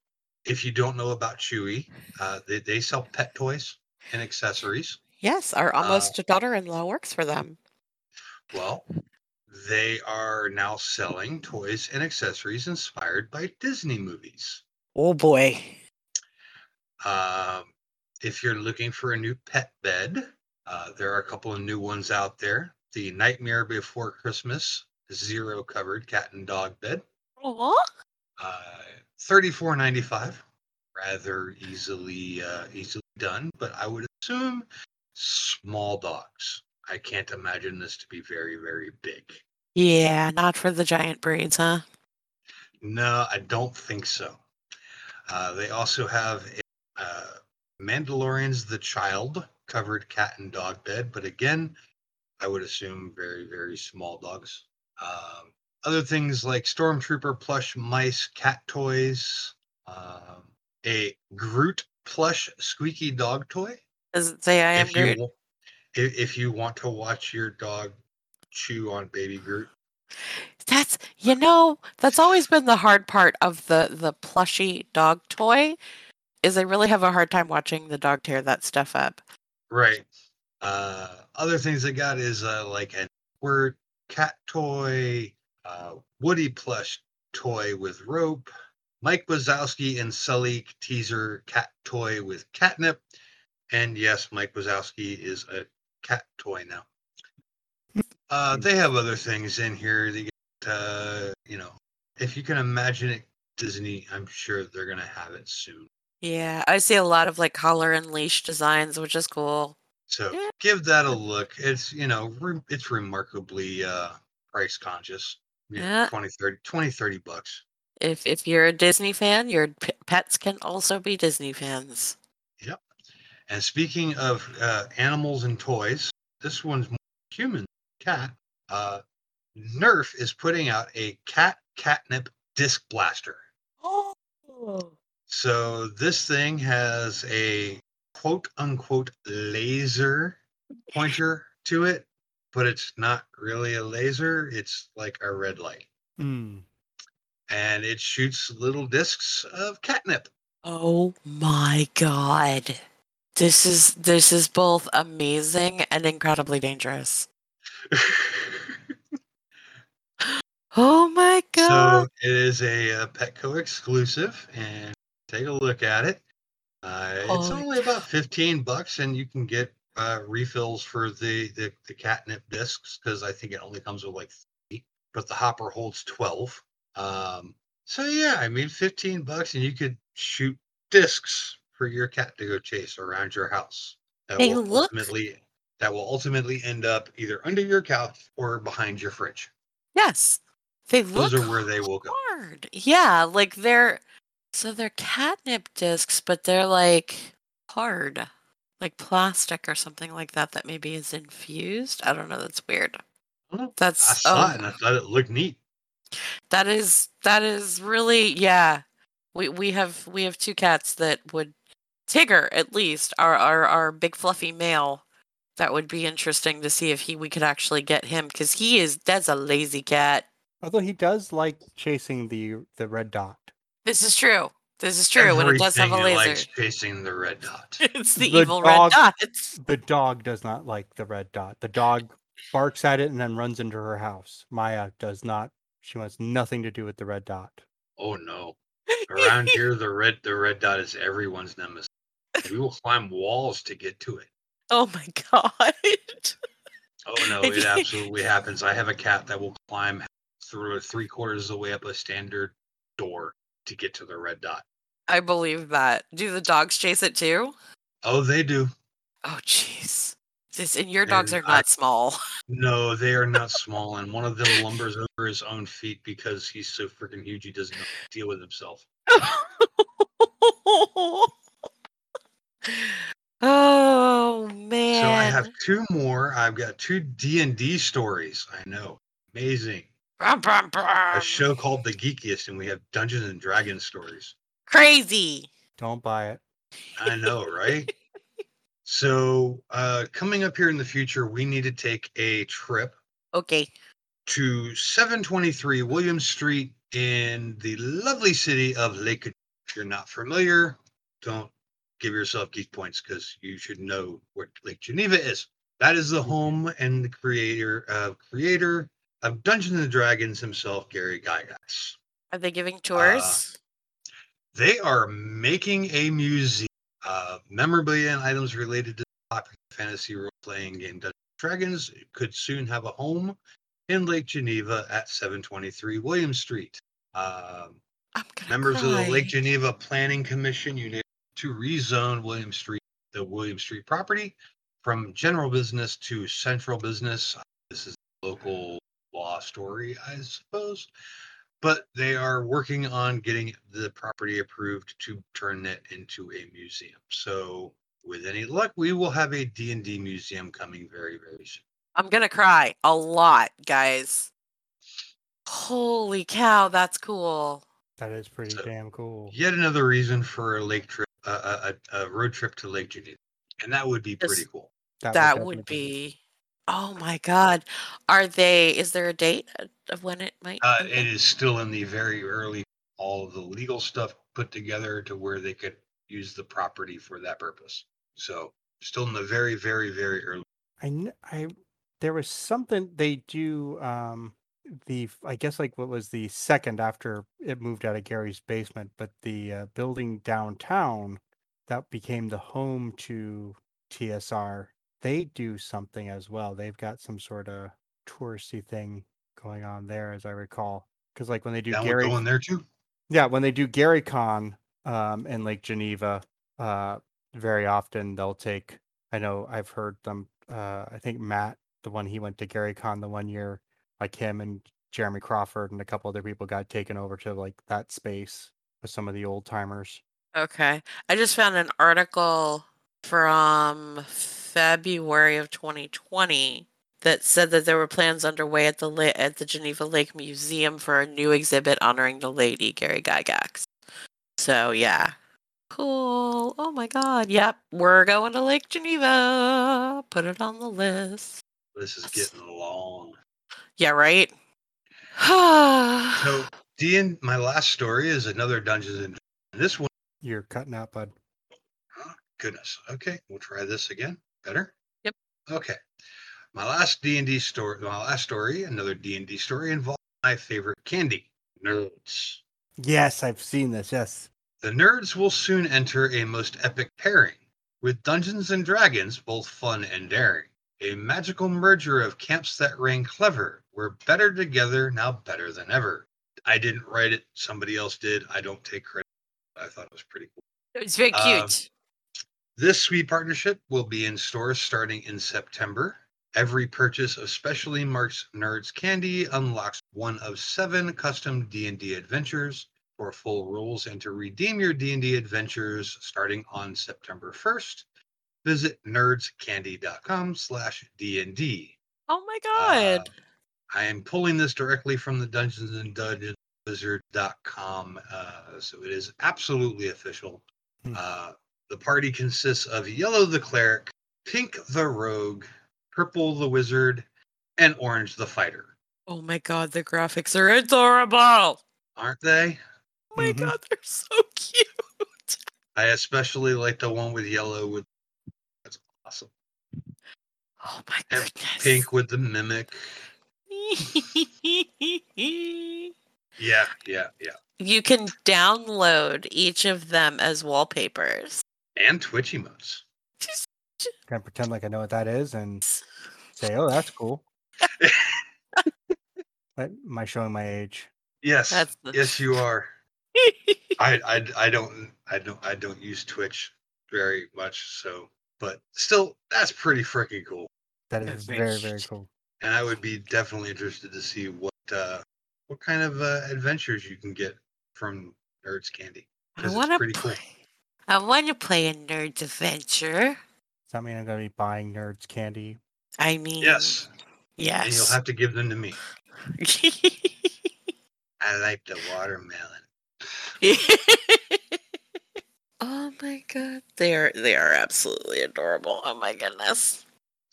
if you don't know about Chewy, uh, they, they sell pet toys and accessories. Yes, our Uh, almost daughter-in-law works for them. Well, they are now selling toys and accessories inspired by Disney movies. Oh boy. Um, if you're looking for a new pet bed, uh, there are a couple of new ones out there. The Nightmare Before Christmas zero covered cat and dog bed, Aw. uh, thirty-four ninety-five. Rather easily uh, easily done, but I would assume small dogs. I can't imagine this to be very very big. Yeah, not for the giant breeds, huh? No, I don't think so. Uh, they also have a, uh, Mandalorian's The Child covered cat and dog bed, but again, I would assume very, very small dogs. Um, other things like Stormtrooper plush mice, cat toys, um, a Groot plush squeaky dog toy. Does it say I am If Groot? wa- if, if you want to watch your dog chew on baby Groot, That's you know, that's always been the hard part of the the plushy dog toy is I really have a hard time watching the dog tear that stuff up. Right. Uh, other things I got is uh, like a word cat toy, uh, Woody plush toy with rope, Mike Wazowski and Sulley teaser cat toy with catnip, and yes, Mike Wazowski is a cat toy now. Uh, they have other things in here. They get, uh, you know, if you can imagine it, Disney, I'm sure they're gonna have it soon. Yeah, I see a lot of like collar and leash designs, which is cool. So Yeah. give that a look. It's you know re- it's remarkably uh price conscious. You know, Yeah. 20 30 20 30 bucks. If if you're a Disney fan, your p- pets can also be Disney fans. Yep. And speaking of uh, animals and toys, this one's more human cat. Uh, Nerf is putting out a cat catnip disc blaster. Oh. So this thing has a quote unquote laser pointer to it, but it's not really a laser. It's like a red light. Mm. And it shoots little discs of catnip. Oh my god. This is this is both amazing and incredibly dangerous. (laughs) Oh my god. so it is a, uh Petco exclusive, and take a look at it. Uh, it's Oh, only about 15 bucks, and you can get uh, refills for the, the, the catnip discs because I think it only comes with like three, but the hopper holds 12. Um, so yeah, I mean, 15 bucks, and you could shoot discs for your cat to go chase around your house. That They look- ultimately that will ultimately end up either under your couch or behind your fridge. yes. They look Those are where they will go. hard. Yeah, like they're so they're catnip discs, but they're like hard. Like plastic or something like that that maybe is infused. I don't know, that's weird. Oh, I don't. I That's saw oh, it and I thought it looked neat. that is that is really yeah. We we have we have two cats that would Tigger at least our our our big fluffy male. That would be interesting to see if he we could actually get him because he is that's a lazy cat. Although he does like chasing the the red dot. This is true. This is true. When it does have a Everything it laser, likes chasing the red dot. (laughs) it's the, The evil dog- red dots. The dog does not like the red dot. The dog barks at it and then runs into her house. Maya does not. She wants nothing to do with the red dot. Oh no! (laughs) Around here, the red the red dot is everyone's nemesis. We will climb walls to get to it. Oh my god. Oh no! (laughs) It absolutely happens. I have a cat that will climb through three quarters of the way up a standard door to get to the red dot. I believe that. Do the dogs chase it too? Oh, they do. Oh, jeez. This and your dogs And are not small. (laughs) No, they are not small, and one of them lumbers over his own feet because he's so freaking huge he doesn't know how to deal with himself. (laughs) oh man! So I have two more. I've got two D and D stories. I know, amazing. Brum, brum, A show called The Geekiest, and we have Dungeons and Dragons stories. Crazy. Don't buy it. I know, right? (laughs) so, uh, coming up here in the future, we need to take a trip Okay. to 723 William Street in the lovely city of Lake. If you're not familiar, don't give yourself geek points because you should know what Lake Geneva is. That is the home and the creator of creator of Dungeons and Dragons himself, Gary Gygax. Are they giving tours? They are making a museum of memorabilia and items related to the popular fantasy role playing game Dungeons and Dragons could soon have a home in Lake Geneva at 723 William Street. Um, I'm gonna members of the Lake. Geneva Planning Commission unite to rezone William Street, the William Street property, from general business to central business. This is a local law story, I suppose. But they are working on getting the property approved to turn it into a museum. So, with any luck, we will have a D&D museum coming very, very soon. I'm gonna cry a lot, guys. Holy cow, that's cool. That is pretty So, damn cool. Yet another reason for a lake trip, a, a, a road trip to Lake Geneva. And that would be Yes. pretty cool. That would definitely be. Oh my god. Are they? Is there a date of when it might? Uh, it is still in the very early, all of the legal stuff put together to where they could use the property for that purpose. So still in the very, very, very early. I, kn- I there was something they do um the I guess like what was the second after it moved out of Gary's basement, but the uh, building downtown that became the home to TSR. They do something as well. They've got some sort of touristy thing going on there, as I recall. Because like when they do That Gary, would go in there too. yeah, when they do Gary Con um, in Lake Geneva, uh, very often they'll take. I know I've heard them. Uh, I think Matt, the one he went to Gary Con the one year, like him and Jeremy Crawford and a couple other people got taken over to like that space with some of the old timers. Okay. I just found an article from February of 2020 that said that there were plans underway at the la- at the Geneva Lake Museum for a new exhibit honoring the lady Gary Gygax. So yeah. Cool. Oh my god. Yep. We're going to Lake Geneva. Put it on the list. This is getting long. Yeah, right? (sighs) So D and my last story is another Dungeons and this one. You're cutting out, bud. oh, goodness. Okay, we'll try this again. Better. Yep. Okay. My last D and D story. My last story, another D and D story, involved my favorite candy, nerds. Yes, I've seen this. Yes. The nerds will soon enter a most epic pairing with Dungeons and Dragons, both fun and daring. A magical merger of camps that rang clever. We're better together, now better than ever. I didn't write it, somebody else did. I don't take credit. I thought it was pretty cool. It's very Um, cute. This sweet partnership will be in stores starting in September. Every purchase of specially marked Nerds candy unlocks one of seven custom D&D adventures. For full rules and to redeem your D&D adventures starting on September 1st, visit nerdscandy.com slash D&D. oh my god. Uh, I am pulling this directly from the Dungeons and Dungeons Wizard.com, uh, so it is absolutely official. Hmm. Uh, the party consists of Yellow the Cleric, Pink the Rogue, Purple the Wizard, and Orange the Fighter. oh my god, the graphics are adorable. Aren't they? Oh my Mhm. god, they're so (laughs) cute. I especially like the one with yellow with that's awesome. Oh my And goodness. Pink with the mimic. Yeah, yeah, yeah. you can download each of them as wallpapers. And Twitch emotes. Can I pretend like I know what that is and (laughs) say, "Oh, that's cool." (laughs) But am I showing my age? Yes, That's the- yes, you (laughs) are. I, I I don't I don't I don't use Twitch very much, so but still, that's pretty freaking cool. That That's very very very cool. And I would be definitely interested to see what uh what kind of uh, adventures you can get from Nerds Candy. I want to pretty cool. play. I want to play a Nerd's Adventure. Does that mean I'm gonna be buying nerds candy? I mean, Yes, yes. and you'll have to give them to me. (laughs) I like the watermelon. (laughs) oh my god, they are they are absolutely adorable. Oh my goodness.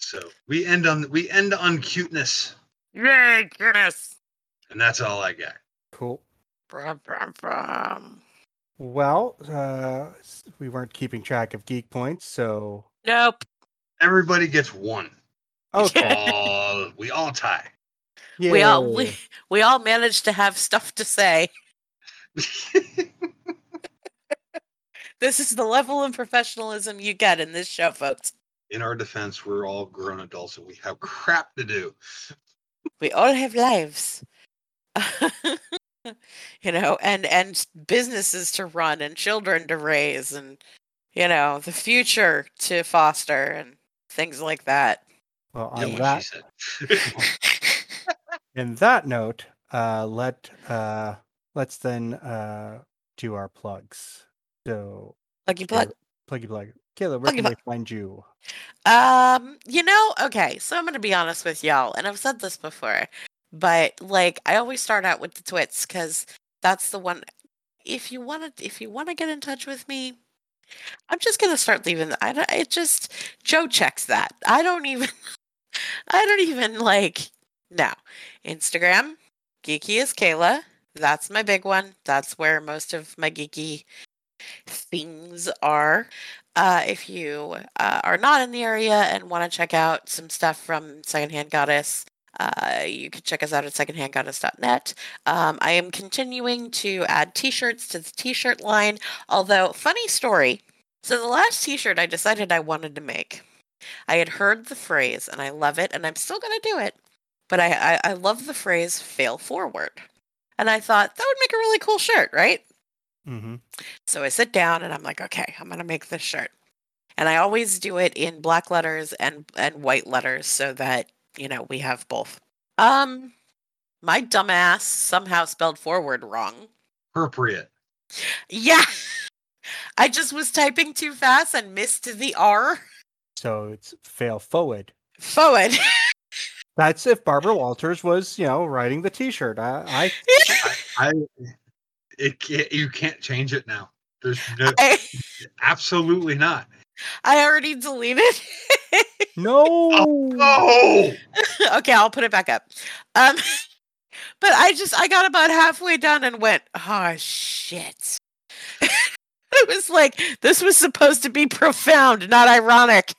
So we end on we end on cuteness, Yay, cuteness! and that's all I got. Cool. Brum, brum, brum. Well, uh, we weren't keeping track of geek points, so Nope. Everybody gets one. okay. (laughs) All we all tie. We all we, we all managed to have stuff to say. (laughs) (laughs) This is the level of professionalism you get in this show, folks. In our defense, we're all grown adults and we have crap to do. We all have lives. (laughs) you know, and and businesses to run and children to raise and you know, the future to foster and things like that. Well, Yeah, on what that (laughs) in that note, uh, let uh, let's then uh, do our plugs. So Lucky plug. Pluggy plug. Kaila, where Pluggy can they plug. find you? Um, you know, okay, so I'm gonna be honest with y'all, and I've said this before, but like I always start out with the twits because that's the one. If you want to, if you want to get in touch with me, I'm just gonna start leaving. I don't- it just Joe checks that. I don't even. (laughs) I don't even like no Instagram. Geeky is Kaila. That's my big one. That's where most of my geeky things are. Uh, if you uh, are not in the area and want to check out some stuff from Secondhand Goddess, uh, you can check us out at secondhandgoddess.net. Um, I am continuing to add t shirts to the t shirt line. Although, funny story. So, the last t shirt I decided I wanted to make, I had heard the phrase and I love it, and I'm still going to do it. But I, I, I love the phrase fail forward. And I thought that would make a really cool shirt, right? Mm-hmm. So I sit down and I'm like, okay, I'm gonna make this shirt. And I always do it in black letters and and white letters so that, you know, we have both. Um my dumbass somehow spelled forward wrong. Appropriate. Yeah. (laughs) I just was typing too fast and missed the R. So it's fail forward. Forward. (laughs) That's if Barbara Walters was, you know, writing the T-shirt. I, I (laughs) I, I it can't you can't change it now. There's no I, absolutely not. I already deleted it. (laughs) no. Oh (laughs) okay, I'll put it back up. Um, (laughs) but I just I got about halfway done and went, oh shit. it was like this was supposed to be profound, not ironic.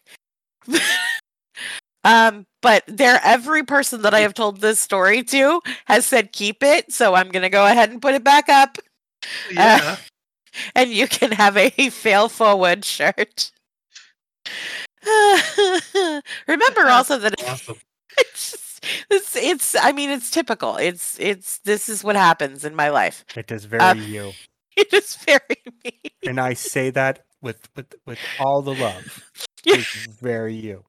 Um, but there, every person that I have told this story to has said keep it, so I'm gonna go ahead and put it back up, yeah. (laughs) and you can have a (laughs) fail forward shirt. (laughs) Remember also that awesome. it's just, it's it's I mean it's typical. It's it's this is what happens in my life. It is very Uh, you. It is very me. And I say that with with with all the love. It's very you.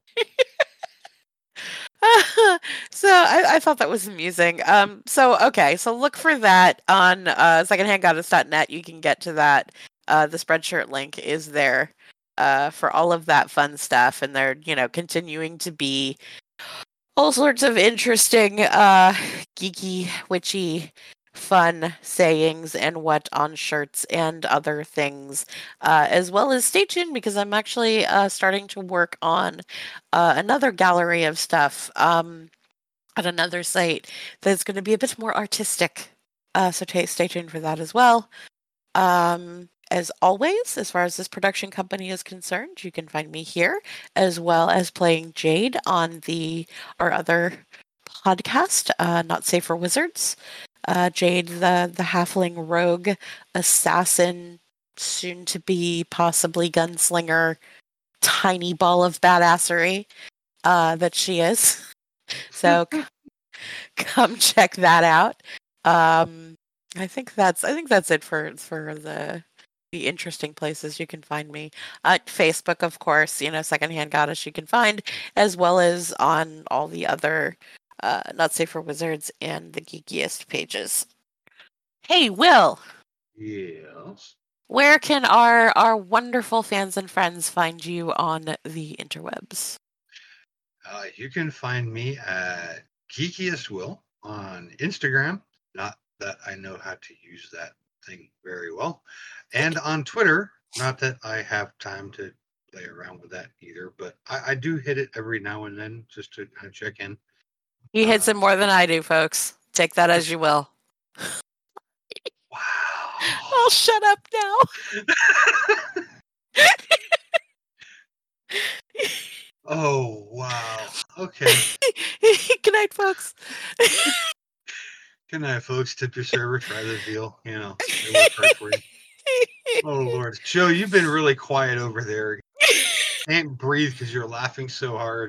(laughs) so I, I thought that was amusing. Um so okay, so look for that on uh secondhandgoddess.net. You can get to that. Uh the spreadshirt link is there uh for all of that fun stuff and they're, you know, continuing to be all sorts of interesting uh geeky witchy fun sayings and what on shirts and other things uh, as well as stay tuned because i'm actually uh, starting to work on uh, another gallery of stuff um, at another site that's going to be a bit more artistic uh, so ta stay tuned for that as well. Um, as always as far as this production company is concerned you can find me here as well as playing jade on the our other podcast uh, not safe for wizards uh, Jade, the the halfling rogue assassin, soon to be possibly gunslinger, tiny ball of badassery uh, that she is. (laughs) So (laughs) c- come check that out. Um, I think that's I think that's it for for the the interesting places you can find me. Uh, Facebook, of course, you know, Secondhand Goddess you can find, as well as on all the other uh, Not Safe for Wizards and the Geekiest pages. Hey, Will, Yes. where can our our wonderful fans and friends find you on the interwebs? Uh, you can find me at Geekiest Will on Instagram. Not that I know how to use that thing very well. And on Twitter. Not that I have time to play around with that either, but I, I do hit it every now and then just to kind of check in. He hits it more than I do, folks. Take that as you will. Wow. I'll shut up now. (laughs) oh, wow. Okay. (laughs) Good night, folks. Good night, folks. Tip your server. Try the veal. You know, it worked hard for you. Oh Lord, Joe, you've been really quiet over there. Can't breathe because you're laughing so hard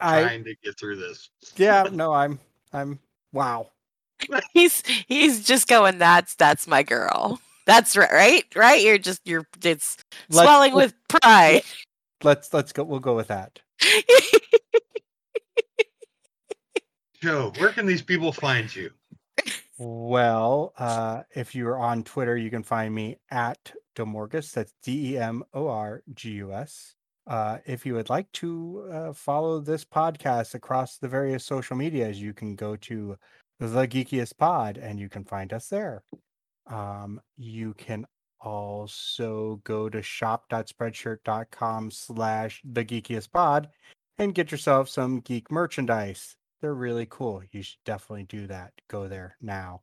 I trying to get through this. yeah, (laughs) no, I'm I'm wow. (laughs) he's he's just going. That's that's my girl. That's right, right, right. You're just you're it's Let's- swelling with pride. Let's let's go. We'll go with that. (laughs) Joe, where can these people find you? Well, uh, if you're on Twitter, you can find me at Demorgus. That's D E M O R G U S. Uh, if you would like to uh, follow this podcast across the various social medias, you can go to the Geekiest Pod and you can find us there. Um, you can also go to shop.spreadshirt.com slash the geekiest pod and get yourself some geek merchandise. They're really cool. You should definitely do that. Go there now.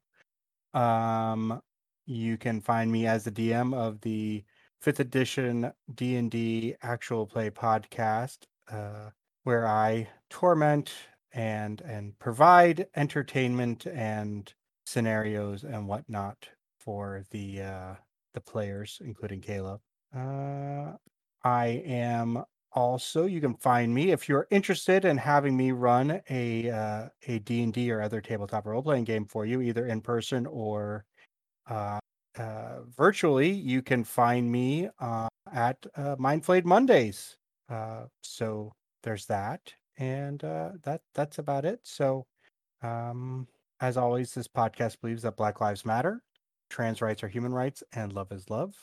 Um, you can find me as the DM of the fifth edition D and D actual play podcast, uh, where I torment and and provide entertainment and scenarios and whatnot for the uh, the players, including Caleb. Uh, I am also you can find me if you're interested in having me run a uh, a D&D or other tabletop role playing game for you either in person or uh, uh, virtually you can find me uh, at uh, Mindflayed Mondays uh, so there's that and uh, that that's about it so um, as always this podcast believes that black lives matter trans rights are human rights and love is love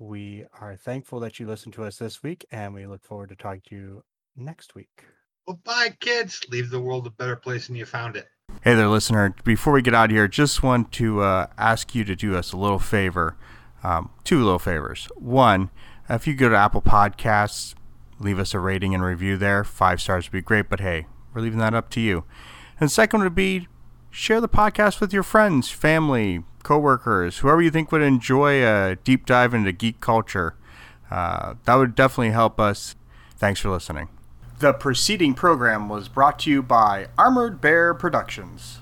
we are thankful that you listened to us this week, and we look forward to talking to you next week. Well, bye, kids. Leave the world a better place than you found it. Hey there, listener. Before we get out of here, just want to uh, ask you to do us a little favor. Um, two little favors. One, if you go to Apple Podcasts, leave us a rating and review there. Five stars would be great, but hey, we're leaving that up to you. And second would be share the podcast with your friends, family, coworkers, whoever you think would enjoy a deep dive into geek culture. Uh, that would definitely help us. Thanks for listening. The preceding program was brought to you by Armored Bear Productions.